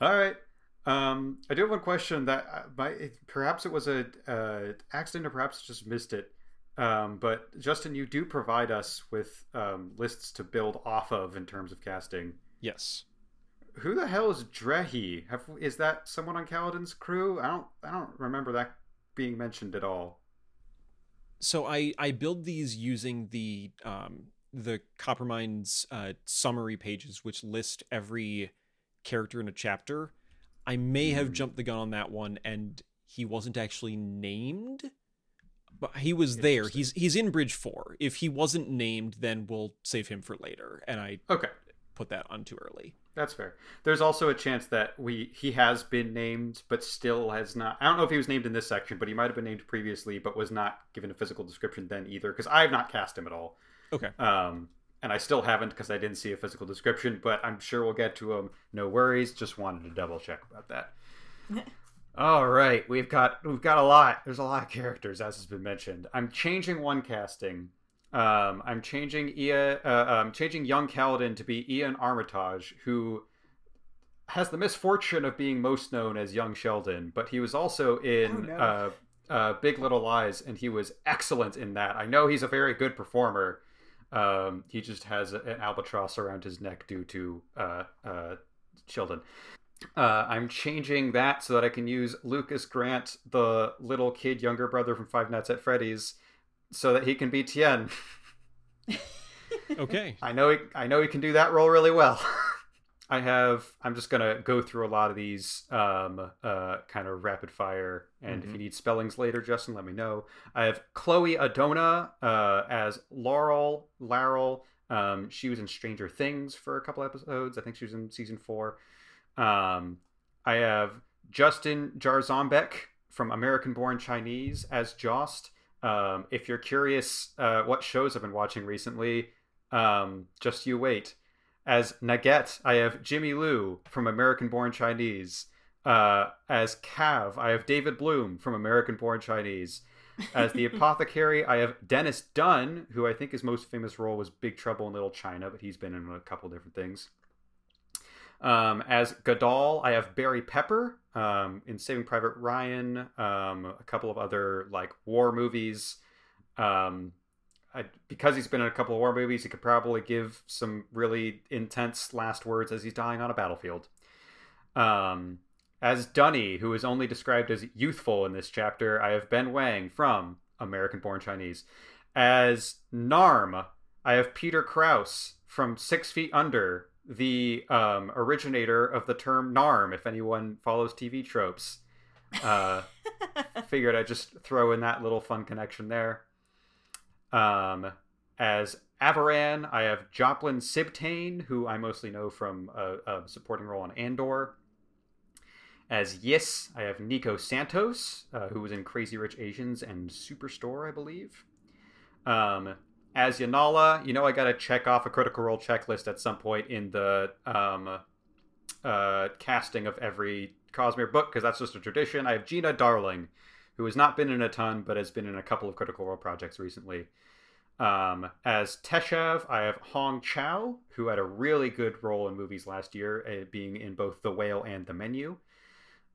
All right. Um, I do have one question that uh, my it- perhaps it was a uh, accident or perhaps just missed it. Um, but Justin, you do provide us with um, lists to build off of in terms of casting. Yes. Who the hell is Drehy? Have is that someone on Kaladin's crew? I don't I don't remember that being mentioned at all. So I I build these using the um the Coppermind's uh, summary pages, which list every character in a chapter. I may have Hmm. jumped the gun on that one, and he wasn't actually named, but he was there. He's he's in Bridge Four. If he wasn't named, then we'll save him for later, and I Okay. put that on too early. That's fair. There's also a chance that we he has been named, but still has not. I don't know if he was named in this section, but he might have been named previously, but was not given a physical description then either. Because I have not cast him at all, Okay. um, and I still haven't because I didn't see a physical description. But I'm sure we'll get to him. No worries. Just wanted to double check about that. All right, we've got we've got a lot. There's a lot of characters, as has been mentioned. I'm changing one casting. Um, I'm changing Ia, uh, um, changing young Kaladin to be Iain Armitage, who has the misfortune of being most known as young Sheldon, but he was also in Oh, no. uh, uh, Big Little Lies, and he was excellent in that. I know he's a very good performer. Um, he just has an albatross around his neck due to uh, uh, Sheldon. Uh, I'm changing that so that I can use Lucas Grant, the little kid younger brother from Five Nights at Freddy's, so that he can be Tien. Okay. I know he, I know he can do that role really well. I have. I'm just gonna go through a lot of these um, uh, kind of rapid fire, and if Mhm. you need spellings later, Justin, let me know. I have Chloe Adona uh, as Laurel Laurel. Um, she was in Stranger Things for a couple episodes. I think she was in season four. Um, I have Justin Jarzombek from American Born Chinese as Jost. Um, if you're curious uh, what shows I've been watching recently, um, just you wait. As Naget, I have Jimmy Liu from American Born Chinese. Uh, as Cav, I have David Bloom from American Born Chinese. As the apothecary, I have Dennis Dun, who I think his most famous role was Big Trouble in Little China, but he's been in a couple different things. Um, as Gadol, I have Barry Pepper um, in Saving Private Ryan, um, a couple of other like war movies. Um, I, because he's been in a couple of war movies, he could probably give some really intense last words as he's dying on a battlefield. Um, as Dunny, who is only described as youthful in this chapter, I have Ben Wang from American Born Chinese. As Narm, I have Peter Krause from Six Feet Under, the um, originator of the term Narm, if anyone follows TV tropes. Uh, figured I'd just throw in that little fun connection there. Um, as Avaran, I have Joplin Sibtain, who I mostly know from a, a supporting role on Andor. As Yis, I have Nico Santos, uh, who was in Crazy Rich Asians and Superstore, I believe. Um, as Janala, you know I gotta check off a Critical Role checklist at some point in the um, uh, casting of every Cosmere book because that's just a tradition. I have Gina Darling, who has not been in a ton but has been in a couple of Critical Role projects recently. Um, as Teshav, I have Hong Chau, who had a really good role in movies last year, uh, being in both The Whale and The Menu.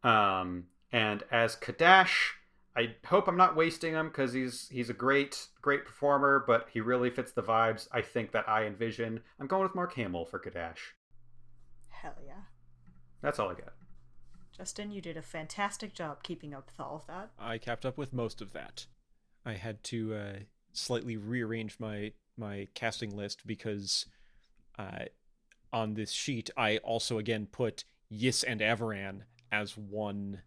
Um, and as Kadash, I hope I'm not wasting him because he's he's a great great performer, but he really fits the vibes I think that I envision. I'm going with Mark Hamill for Kadash. Hell yeah. That's all I got. Justin, you did a fantastic job keeping up with all of that. I kept up with most of that. I had to uh, slightly rearrange my my casting list because uh, on this sheet I also again put Yis and Avaran as one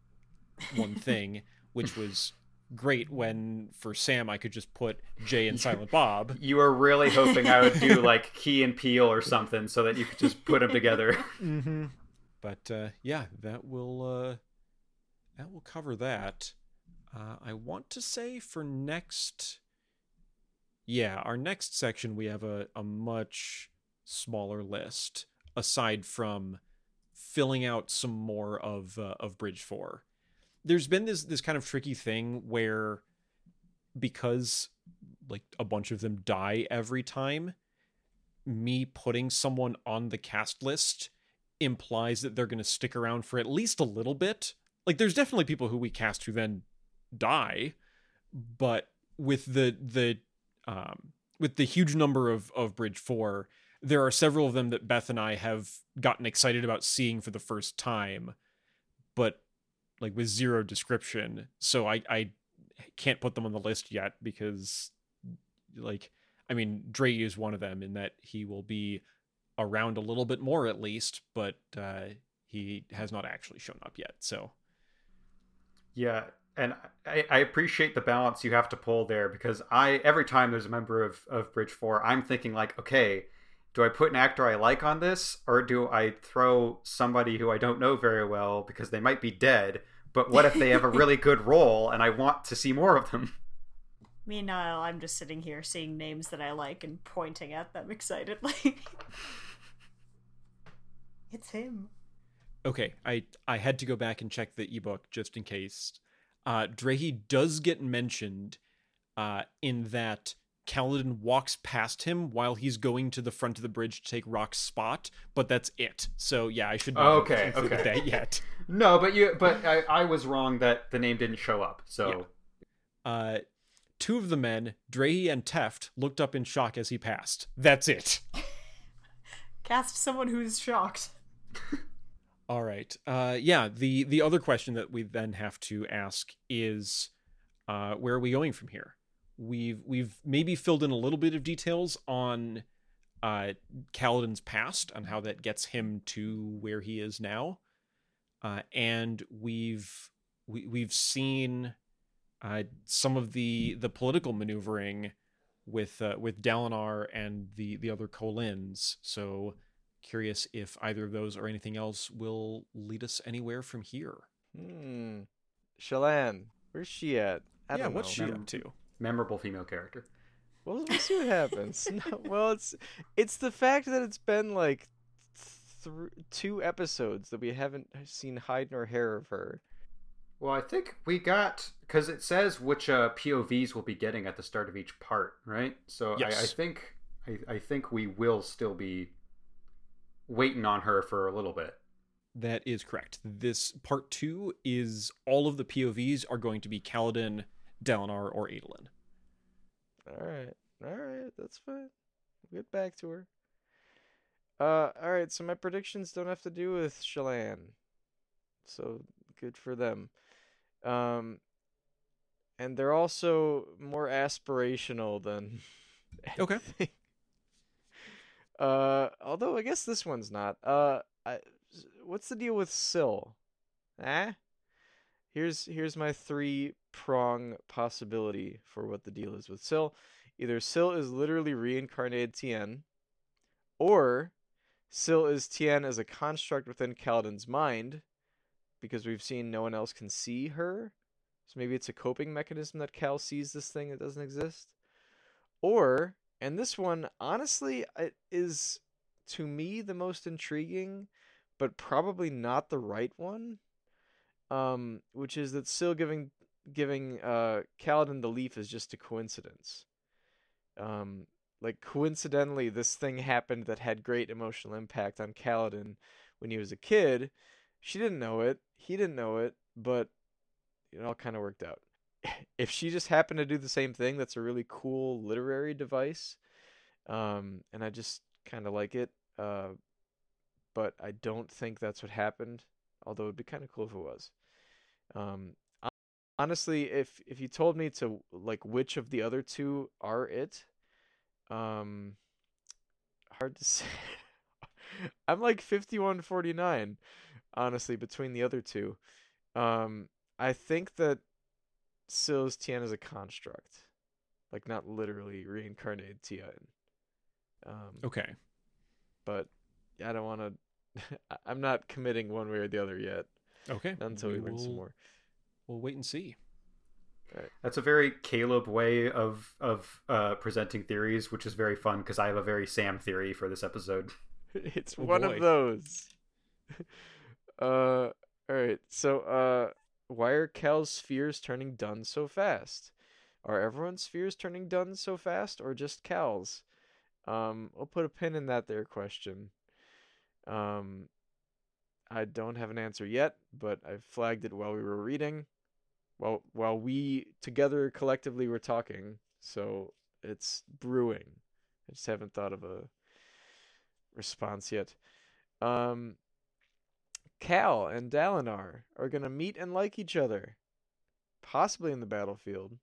one thing, which was great when for Sam I could just put Jay and Silent Bob. You were really hoping I would do like Key and Peele or something so that you could just put them together. mm-hmm. But uh, yeah, that will uh, that will cover that. Uh, I want to say for next, yeah, our next section we have a, a much smaller list aside from filling out some more of uh, of Bridge Four. There's been this this kind of tricky thing where because like a bunch of them die every time, me putting someone on the cast list implies that they're going to stick around for at least a little bit. Like there's definitely people who we cast who then die, but with the the um with the huge number of of Bridge 4, there are several of them that Beth and I have gotten excited about seeing for the first time, but like with zero description. So I I can't put them on the list yet because like I mean Dre is one of them in that he will be around a little bit more at least, but uh, he has not actually shown up yet. So yeah, and I, I, appreciate the balance you have to pull there because I every time there's a member of, of Bridge Four, I'm thinking like, okay, do I put an actor I like on this, or do I throw somebody who I don't know very well because they might be dead? But what if they have a really good role and I want to see more of them? Meanwhile, I'm just sitting here seeing names that I like and pointing at them excitedly. it's him. Okay, I I had to go back and check the ebook just in case. Uh, Drehy does get mentioned uh, in that Kaladin walks past him while he's going to the front of the bridge to take Rock's spot, but that's it. So yeah, I should not okay, okay. that yet. No, but you but I, I was wrong that the name didn't show up. So yeah. uh two of the men, Drehy and Teft, looked up in shock as he passed. That's it. Cast someone who's shocked. All right. Uh, yeah. The the other question that we then have to ask is, uh, where are we going from here? We've we've maybe filled in a little bit of details on uh, Kaladin's past and how that gets him to where he is now, uh, and we've we, we've seen uh, some of the the political maneuvering with uh, with Dalinar and the the other Kholins. So curious if either of those or anything else will lead us anywhere from here. Hmm. Shallan, where's she at? I yeah, what's know. she up to? Memorable female character. Well, we'll see what happens. no, well, it's it's the fact that it's been like th- two episodes that we haven't seen hide nor hair of her. Well, I think we got because it says which uh, POVs we'll be getting at the start of each part, right? So I, I think I, I think we will still be waiting on her for a little bit. That is correct. This part two is all of the POVs are going to be Kaladin, Dalinar, or Adolin. All right, all right, that's fine. We'll get back to her. Uh, all right. So my predictions don't have to do with Shallan, so good for them. Um, and they're also more aspirational than. Okay. anything. Uh, although I guess this one's not. Uh, I, what's the deal with Syl? Eh? Here's here's my three prong possibility for what the deal is with Syl. Either Syl is literally reincarnated Tien, or Syl is Tien as a construct within Kaladin's mind, because we've seen no one else can see her. So maybe it's a coping mechanism that Cal sees this thing that doesn't exist. Or, and this one honestly it is to me the most intriguing, but probably not the right one. Um, which is that Syl giving giving uh Kaladin the leaf is just a coincidence. Um, like coincidentally, this thing happened that had great emotional impact on Kaladin when he was a kid. She didn't know it. He didn't know it, but it all kind of worked out. If she just happened to do the same thing, that's a really cool literary device. Um, and I just kind of like it. Uh, but I don't think that's what happened. Although it'd be kind of cool if it was. Um, honestly, if if you told me to like which of the other two are it, um, hard to say. I'm like 51-49, honestly, between the other two. Um, I think that Syl's Tien is a construct, like not literally reincarnated Tien. Um, Okay. but I don't want to. I'm not committing one way or the other yet Okay. until we, learn some more. We'll wait and see. That's a very Caleb way of of uh, presenting theories, which is very fun because I have a very Sam theory for this episode. it's Oh, one boy. of those. uh, all right. So, uh, why are Cal's spheres turning dun so fast? Are everyone's spheres turning dun so fast, or just Cal's? Um, I'll put a pin in that there question. Um, I don't have an answer yet, but I flagged it while we were reading. While while we together collectively were talking, so it's brewing. I just haven't thought of a response yet. Um, Cal and Dalinar are gonna meet and like each other, possibly in the battlefield.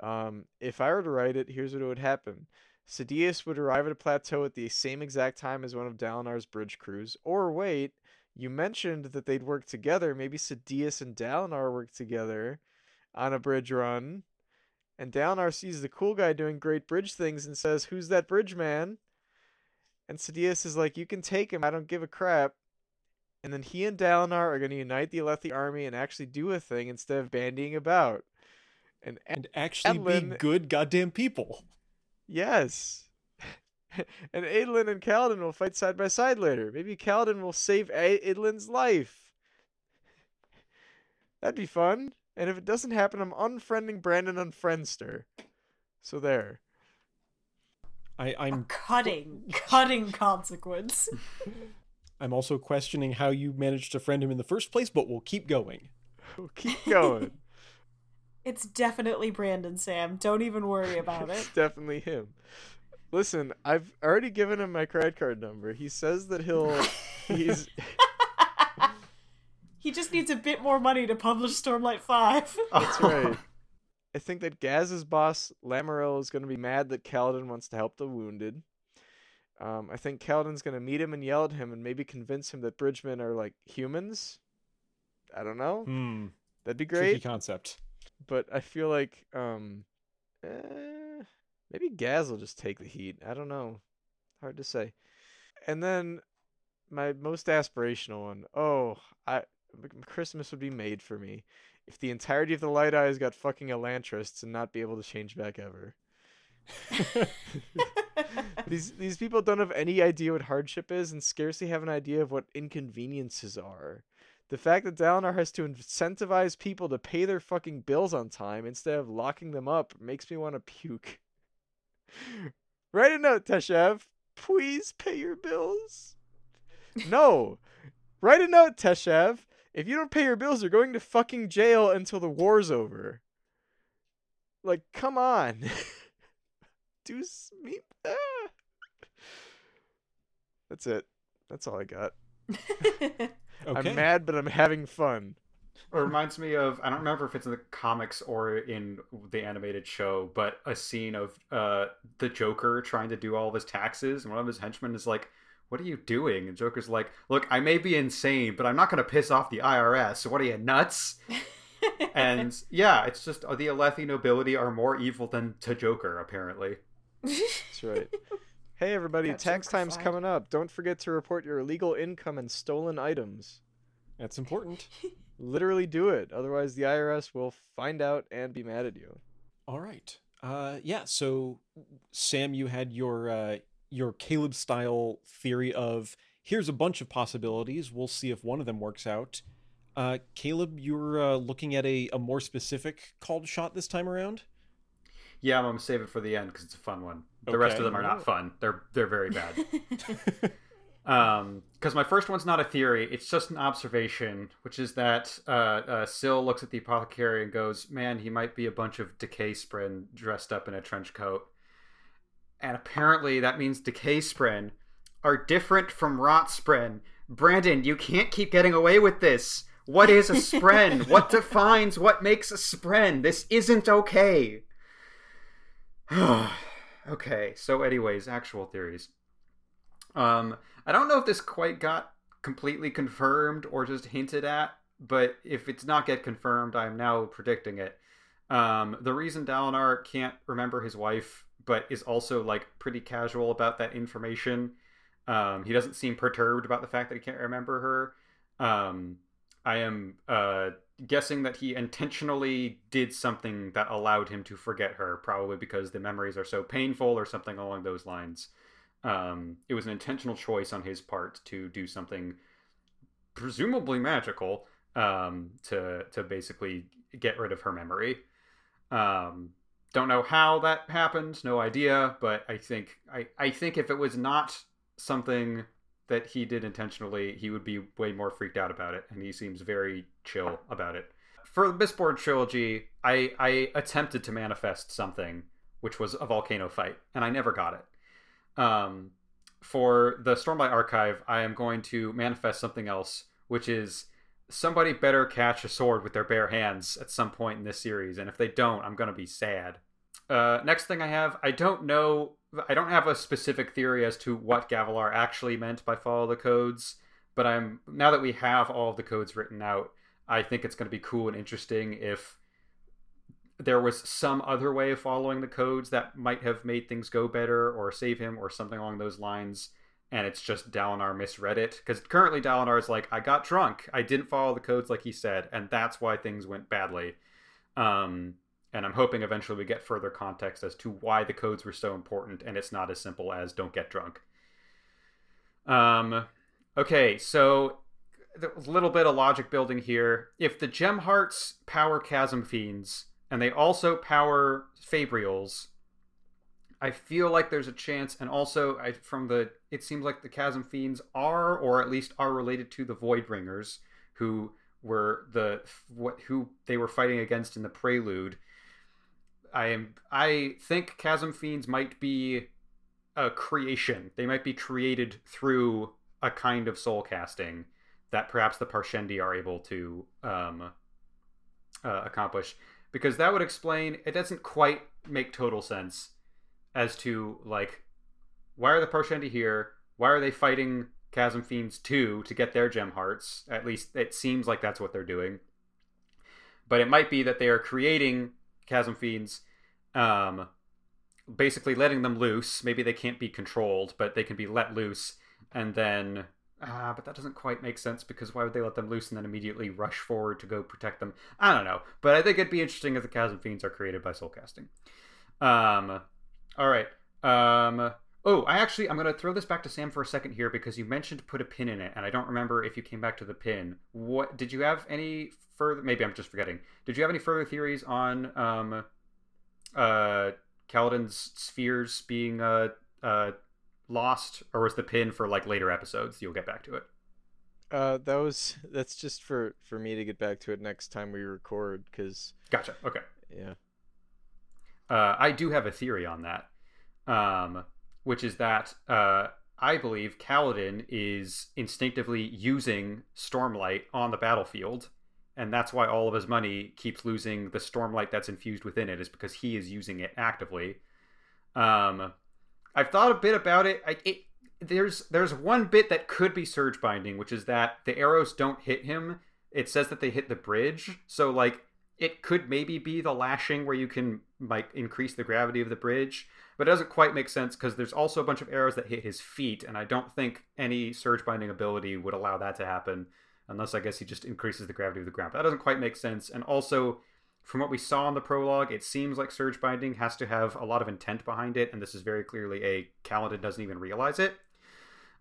Um, if I were to write it, here's what would happen: Sadeas would arrive at a plateau at the same exact time as one of Dalinar's bridge crews. Or wait, you mentioned that they'd work together. Maybe Sadeas and Dalinar work together on a bridge run. And Dalinar sees the cool guy doing great bridge things and says, "Who's that bridge man?" And Sadeas is like, "You can take him. I don't give a crap." And then he and Dalinar are going to unite the Alethi army and actually do a thing instead of bandying about. And And actually be good goddamn people. Yes. and Adolin and Kaladin will fight side by side later. Maybe Kaladin will save A- Adolin's life. That'd be fun. And if it doesn't happen, I'm unfriending Brandon on Friendster. So there. I, I'm cutting, cutting consequence. I'm also questioning how you managed to friend him in the first place, but we'll keep going. We'll keep going. It's definitely Brandon Sam. Don't even worry about it. it's it. definitely him. Listen, I've already given him my credit card number. He says that he'll he's he just needs a bit more money to publish Stormlight 5. That's right. I think that Gaz's boss, Lamaril, is going to be mad that Kaladin wants to help the wounded. Um, I think Kaladin's going to meet him and yell at him and maybe convince him that Bridgemen are like humans. I don't know. Hmm. That'd be great. Tricky great. concept. But I feel like um, eh, maybe Gaz will just take the heat. I don't know. Hard to say. And then my most aspirational one. Oh, I Christmas would be made for me if the entirety of the Light Eyes got fucking Elantris and not be able to change back ever. these these people don't have any idea what hardship is and scarcely have an idea of what inconveniences are. The fact that Dalinar has to incentivize people to pay their fucking bills on time instead of locking them up makes me want to puke. Write a note, Teshav. Please pay your bills. No. Write a note, Teshav. If you don't pay your bills, you're going to fucking jail until the war's over. Like, come on. Do s- me. Ah. That's it. That's all I got. Okay. I'm mad, but I'm having fun. It reminds me of I don't remember if it's in the comics or in the animated show, but a scene of uh, the Joker trying to do all of his taxes, and one of his henchmen is like, "What are you doing?" And Joker's like, "Look, I may be insane, but I'm not going to piss off the IRS. So what are you nuts?" and yeah, it's just uh, the Alethi nobility are more evil than to Joker apparently. That's right. Hey everybody, Got tax time's coming up. Don't forget to report your illegal income and stolen items. That's important. Literally do it, otherwise the IRS will find out and be mad at you. All right. Uh, yeah. So, Sam, you had your uh, your Caleb style theory of here's a bunch of possibilities. We'll see if one of them works out. Uh, Caleb, you're uh, looking at a, a more specific called shot this time around. Yeah, I'm gonna save it for the end because it's a fun one. The rest of them are not fun. They're they're very bad. Um, because my first one's not a theory; it's just an observation, which is that uh, uh, Syl looks at the apothecary and goes, "Man, he might be a bunch of decay spren dressed up in a trench coat." And apparently, that means decay spren are different from rot spren. Brandon, you can't keep getting away with this. What is a spren? what defines what makes a spren? This isn't okay. okay, so anyways, actual theories. Um, I don't know if this quite got completely confirmed or just hinted at, but if it's not get confirmed, I'm now predicting it. Um, the reason Dalinar can't remember his wife, but is also like pretty casual about that information. Um, he doesn't seem perturbed about the fact that he can't remember her. Um, I am uh, guessing that he intentionally did something that allowed him to forget her, probably because the memories are so painful or something along those lines. Um, it was an intentional choice on his part to do something presumably magical um, to to basically get rid of her memory. Um, don't know how that happened, no idea, but I think I, I think if it was not something that he did intentionally, he would be way more freaked out about it, and he seems very chill about it. For the Mistborn trilogy, I, I attempted to manifest something, which was a volcano fight, and I never got it. Um, for the Stormlight Archive, I am going to manifest something else, which is somebody better catch a sword with their bare hands at some point in this series, and if they don't, I'm going to be sad. Uh, next thing I have, I don't know, I don't have a specific theory as to what Gavilar actually meant by follow the codes, but I'm now that we have all the codes written out, I think it's going to be cool and interesting if there was some other way of following the codes that might have made things go better or save him or something along those lines and it's just Dalinar misread it because currently Dalinar is like I got drunk. I didn't follow the codes like he said and that's why things went badly. Um and I'm hoping eventually we get further context as to why the codes were so important and it's not as simple as don't get drunk. Um okay so a little bit of logic building here. If the gem hearts power chasm fiends and they also power Fabrials. I feel like there's a chance, and also I, from the, it seems like the Chasm Fiends are, or at least are related to the Voidbringers, who were the what who they were fighting against in the Prelude. I am, I think Chasm Fiends might be a creation. They might be created through a kind of soul casting that perhaps the Parshendi are able to um, uh, accomplish because that would explain it doesn't quite make total sense as to like why are the Parshendi here? Why are they fighting Chasm Fiends 2 to get their gem hearts? At least it seems like that's what they're doing. But it might be that they are creating Chasm Fiends, um, basically letting them loose. Maybe they can't be controlled, but they can be let loose. And then Ah, but that doesn't quite make sense because why would they let them loose and then immediately rush forward to go protect them? I don't know, but I think it'd be interesting if the Chasm Fiends are created by soul casting. Um, all right. Um, Oh, I actually I'm gonna throw this back to Sam for a second here because you mentioned put a pin in it, and I don't remember if you came back to the pin. What did you have any further? Maybe I'm just forgetting. Did you have any further theories on um, uh, Kaladin's spheres being uh, uh, lost, or was the pin for like later episodes? You'll get back to it. Uh, that was that's just for for me to get back to it next time we record, because Gotcha. Okay. yeah. Uh, I do have a theory on that, um, which is that uh, I believe Kaladin is instinctively using Stormlight on the battlefield, and that's why all of his money keeps losing the Stormlight that's infused within it, is because he is using it actively. Um, I've thought a bit about it. I, it there's there's one bit that could be surge binding, which is that the arrows don't hit him. It says that they hit the bridge, so like it could maybe be the lashing where you can like increase the gravity of the bridge, but it doesn't quite make sense because there's also a bunch of arrows that hit his feet, and I don't think any surge binding ability would allow that to happen unless I guess he just increases the gravity of the ground. But that doesn't quite make sense. And also, from what we saw in the prologue, it seems like surge binding has to have a lot of intent behind it, and this is very clearly a Kaladin doesn't even realize it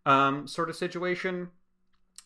um, sort of situation.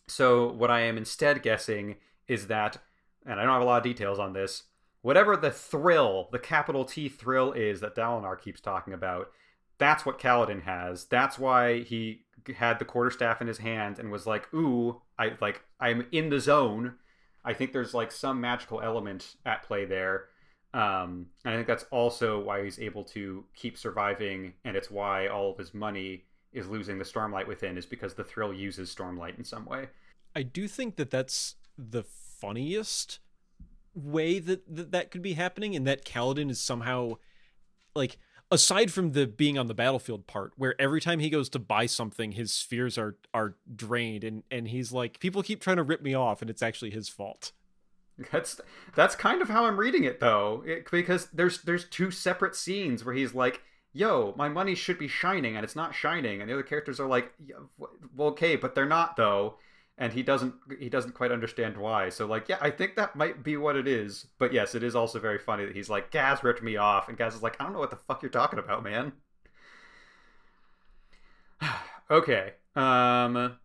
So what I am instead guessing is that, and I don't have a lot of details on this, whatever the thrill, the capital T thrill is that Dalinar keeps talking about, that's what Kaladin has. That's why he had the quarterstaff in his hand and was like, "Ooh, I like I'm in the zone." I think there's like some magical element at play there. Um, and I think that's also why he's able to keep surviving, and it's why all of his money is losing the Stormlight within, is because the thrill uses Stormlight in some way. I do think that that's the funniest way that that, that could be happening, and that Kaladin is somehow like aside from the being on the battlefield part where every time he goes to buy something his spheres are are drained and and he's like people keep trying to rip me off and it's actually his fault. That's that's kind of how I'm reading it though, it, because there's there's two separate scenes where he's like, "Yo, my money should be shining and it's not shining," and the other characters are like, "Yeah, "Well, okay, but they're not though," and he doesn't he doesn't quite understand why. So like, yeah, I think that might be what it is. But yes, it is also very funny that he's like, "Gaz ripped me off," and Gaz is like, "I don't know what the fuck you're talking about, man." okay. Um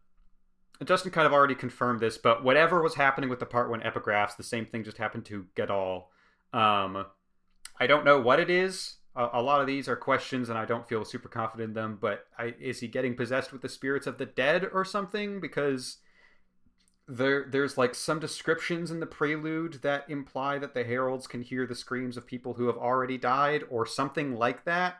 Justin kind of already confirmed this, but whatever was happening with the part one epigraphs, the same thing just happened to Gadol. Um, I don't know what it is. A, lot of these are questions, and I don't feel super confident in them. But I, is he getting possessed with the spirits of the dead or something? Because there, there's like some descriptions in the prelude that imply that the heralds can hear the screams of people who have already died, or something like that.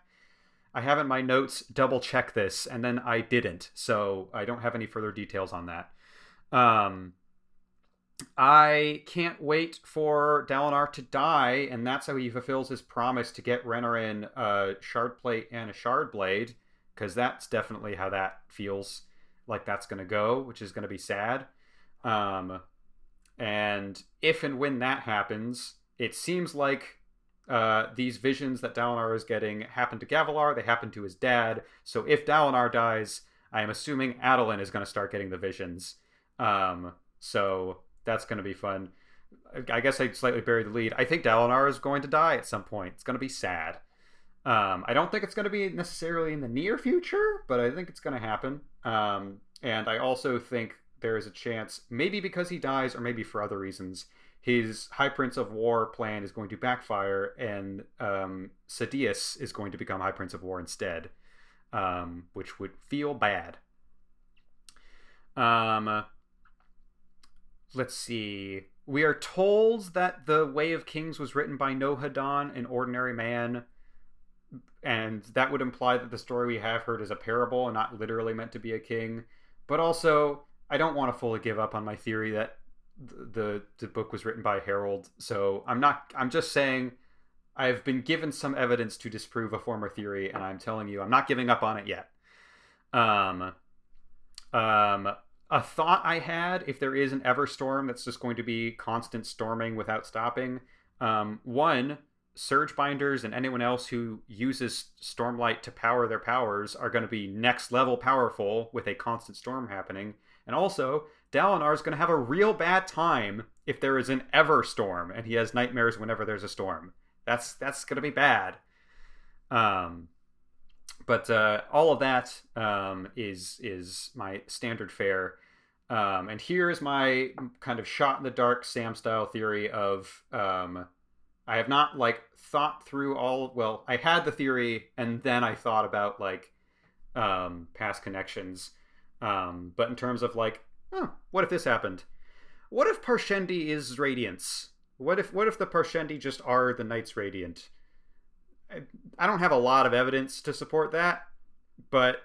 I have in my notes double check this, and then I didn't, so I don't have any further details on that. Um, I can't wait for Dalinar to die, and that's how he fulfills his promise to get Renarin a shard plate and a shard blade, because that's definitely how that feels like that's going to go, which is going to be sad. Um, and if and when that happens, it seems like uh, these visions that Dalinar is getting happen to Gavilar. They happen to his dad. So if Dalinar dies, I am assuming Adolin is going to start getting the visions. Um, so that's going to be fun. I guess I slightly buried the lead. I think Dalinar is going to die at some point. It's going to be sad. Um, I don't think it's going to be necessarily in the near future, but I think it's going to happen. Um, and I also think there is a chance, maybe because he dies, or maybe for other reasons, his High Prince of War plan is going to backfire, and um, Sadeas is going to become High Prince of War instead, um, which would feel bad. Um, let's see. We are told that the Way of Kings was written by Nohadon, an ordinary man, and that would imply that the story we have heard is a parable and not literally meant to be a king. But also, I don't want to fully give up on my theory that the the book was written by Herald. So I'm not. I'm just saying. I've been given some evidence to disprove a former theory, and I'm telling you, I'm not giving up on it yet. Um, um, a thought I had, if there is an ever storm that's just going to be constant storming without stopping, um, one, Surge Binders and anyone else who uses Stormlight to power their powers are going to be next level powerful with a constant storm happening. And also, Dalinar is going to have a real bad time if there is an ever storm and he has nightmares whenever there's a storm. That's that's going to be bad. Um, but uh, all of that um, is is my standard fare. Um, and here's my kind of shot in the dark Sam style theory of um, I have not like thought through all. Well, I had the theory and then I thought about like um, past connections. Um, but in terms of like, what if this happened? What if Parshendi is Radiance? What if what if the Parshendi just are the Knights Radiant? I, I don't have a lot of evidence to support that, but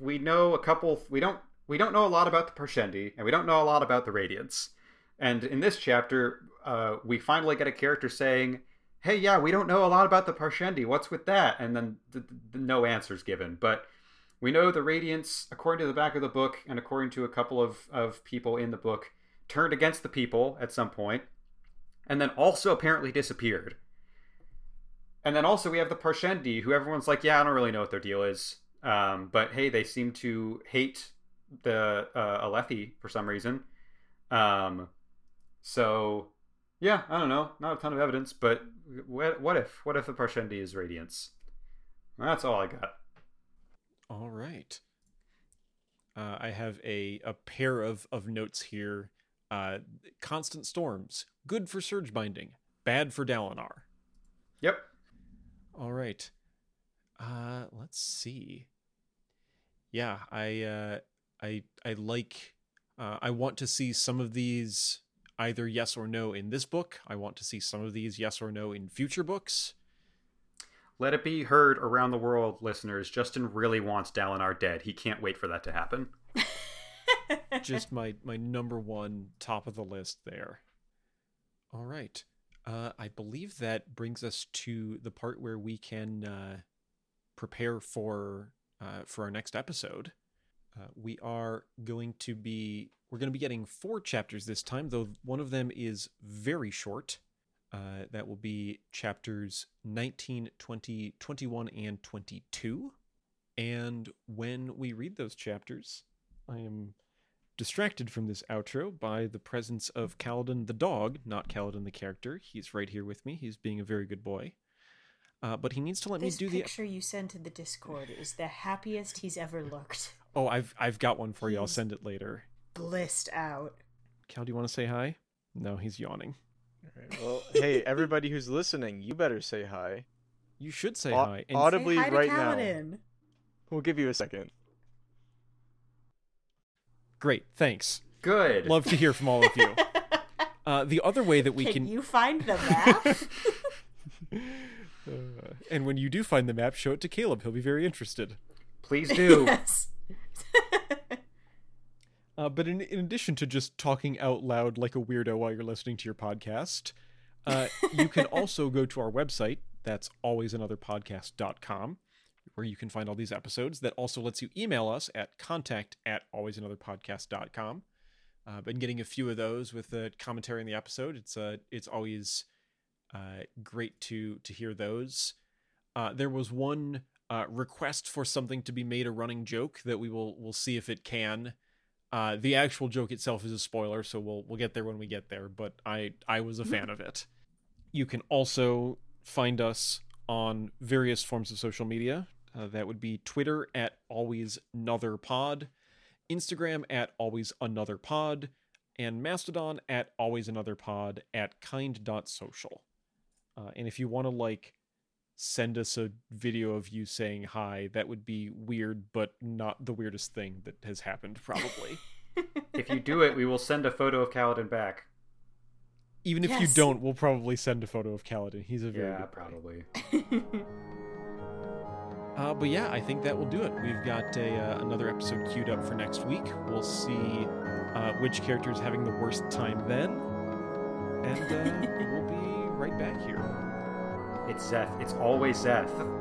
we know a couple. We don't we don't know a lot about the Parshendi, and we don't know a lot about the Radiance. And in this chapter, uh, we finally get a character saying, "Hey, yeah, we don't know a lot about the Parshendi. What's with that?" And then the, the, no answers given. But we know the Radiance, according to the back of the book, and according to a couple of of people in the book, turned against the people at some point, and then also apparently disappeared. And then also we have the Parshendi, who everyone's like, "Yeah, I don't really know what their deal is." Um, but hey, they seem to hate the uh, Alethi for some reason. Um, so yeah, I don't know, not a ton of evidence, but what, what if what if the Parshendi is Radiance? That's all I got. All right. Uh, I have a a pair of of notes here. Uh, constant storms, good for surge binding, bad for Dalinar. Yep. All right. Uh, let's see. Yeah, I uh, I I like uh, I want to see some of these either yes or no in this book. I want to see some of these yes or no in future books. Let it be heard around the world, listeners. Justin really wants Dalinar dead. He can't wait for that to happen. Just my my number one top of the list there. All right. Uh, I believe that brings us to the part where we can uh, prepare for uh, for our next episode. Uh, we are going to be we're going to be getting four chapters this time, though one of them is very short. Uh, that will be chapters 19, 20, 21, and 22. And when we read those chapters, I am distracted from this outro by the presence of Kaladin the dog, not Kaladin the character. He's right here with me. He's being a very good boy. Uh, but he needs to let this me do the picture you sent to the Discord is the happiest he's ever looked. Oh, I've I've got one for you. I'll send it later. Blissed out. Cal, do you want to say hi? No, he's yawning. Alright, Well, hey, everybody who's listening, you better say hi. You should say Au- hi. And audibly Say hi to right now. We'll give you a second. great, thanks. Good. Love to hear from all of you. Uh, the other way that we can, can, you find the map? uh, and when you do find the map, show it to Caleb. He'll be very interested. Please do. yes. Uh, but in, in addition to just talking out loud like a weirdo while you're listening to your podcast, uh, you can also go to our website. That's alwaysanotherpodcast.com, where you can find all these episodes. That also lets you email us at contact at alwaysanotherpodcast.com. Uh, been getting a few of those with the commentary on the episode. It's uh, it's always uh, great to to hear those. Uh, there was one uh, request for something to be made a running joke that we will we'll see if it can. Uh, the actual joke itself is a spoiler, so we'll we'll get there when we get there. But I I was a fan of it. You can also find us on various forms of social media. Uh, that would be Twitter at always another pod, Instagram at always another pod, and Mastodon at always another pod at kind.social. Uh, and if you want to like send us a video of you saying hi, that would be weird, but not the weirdest thing that has happened, probably. if you do it, we will send a photo of Kaladin back. Even if you don't, we'll probably send a photo of Kaladin. He's a very Yeah, good probably. Uh, but yeah, I think that will do it. We've got a, uh, another episode queued up for next week. We'll see uh, which character is having the worst time then, and uh, we'll be right back here. It's Szeth. It's always Szeth.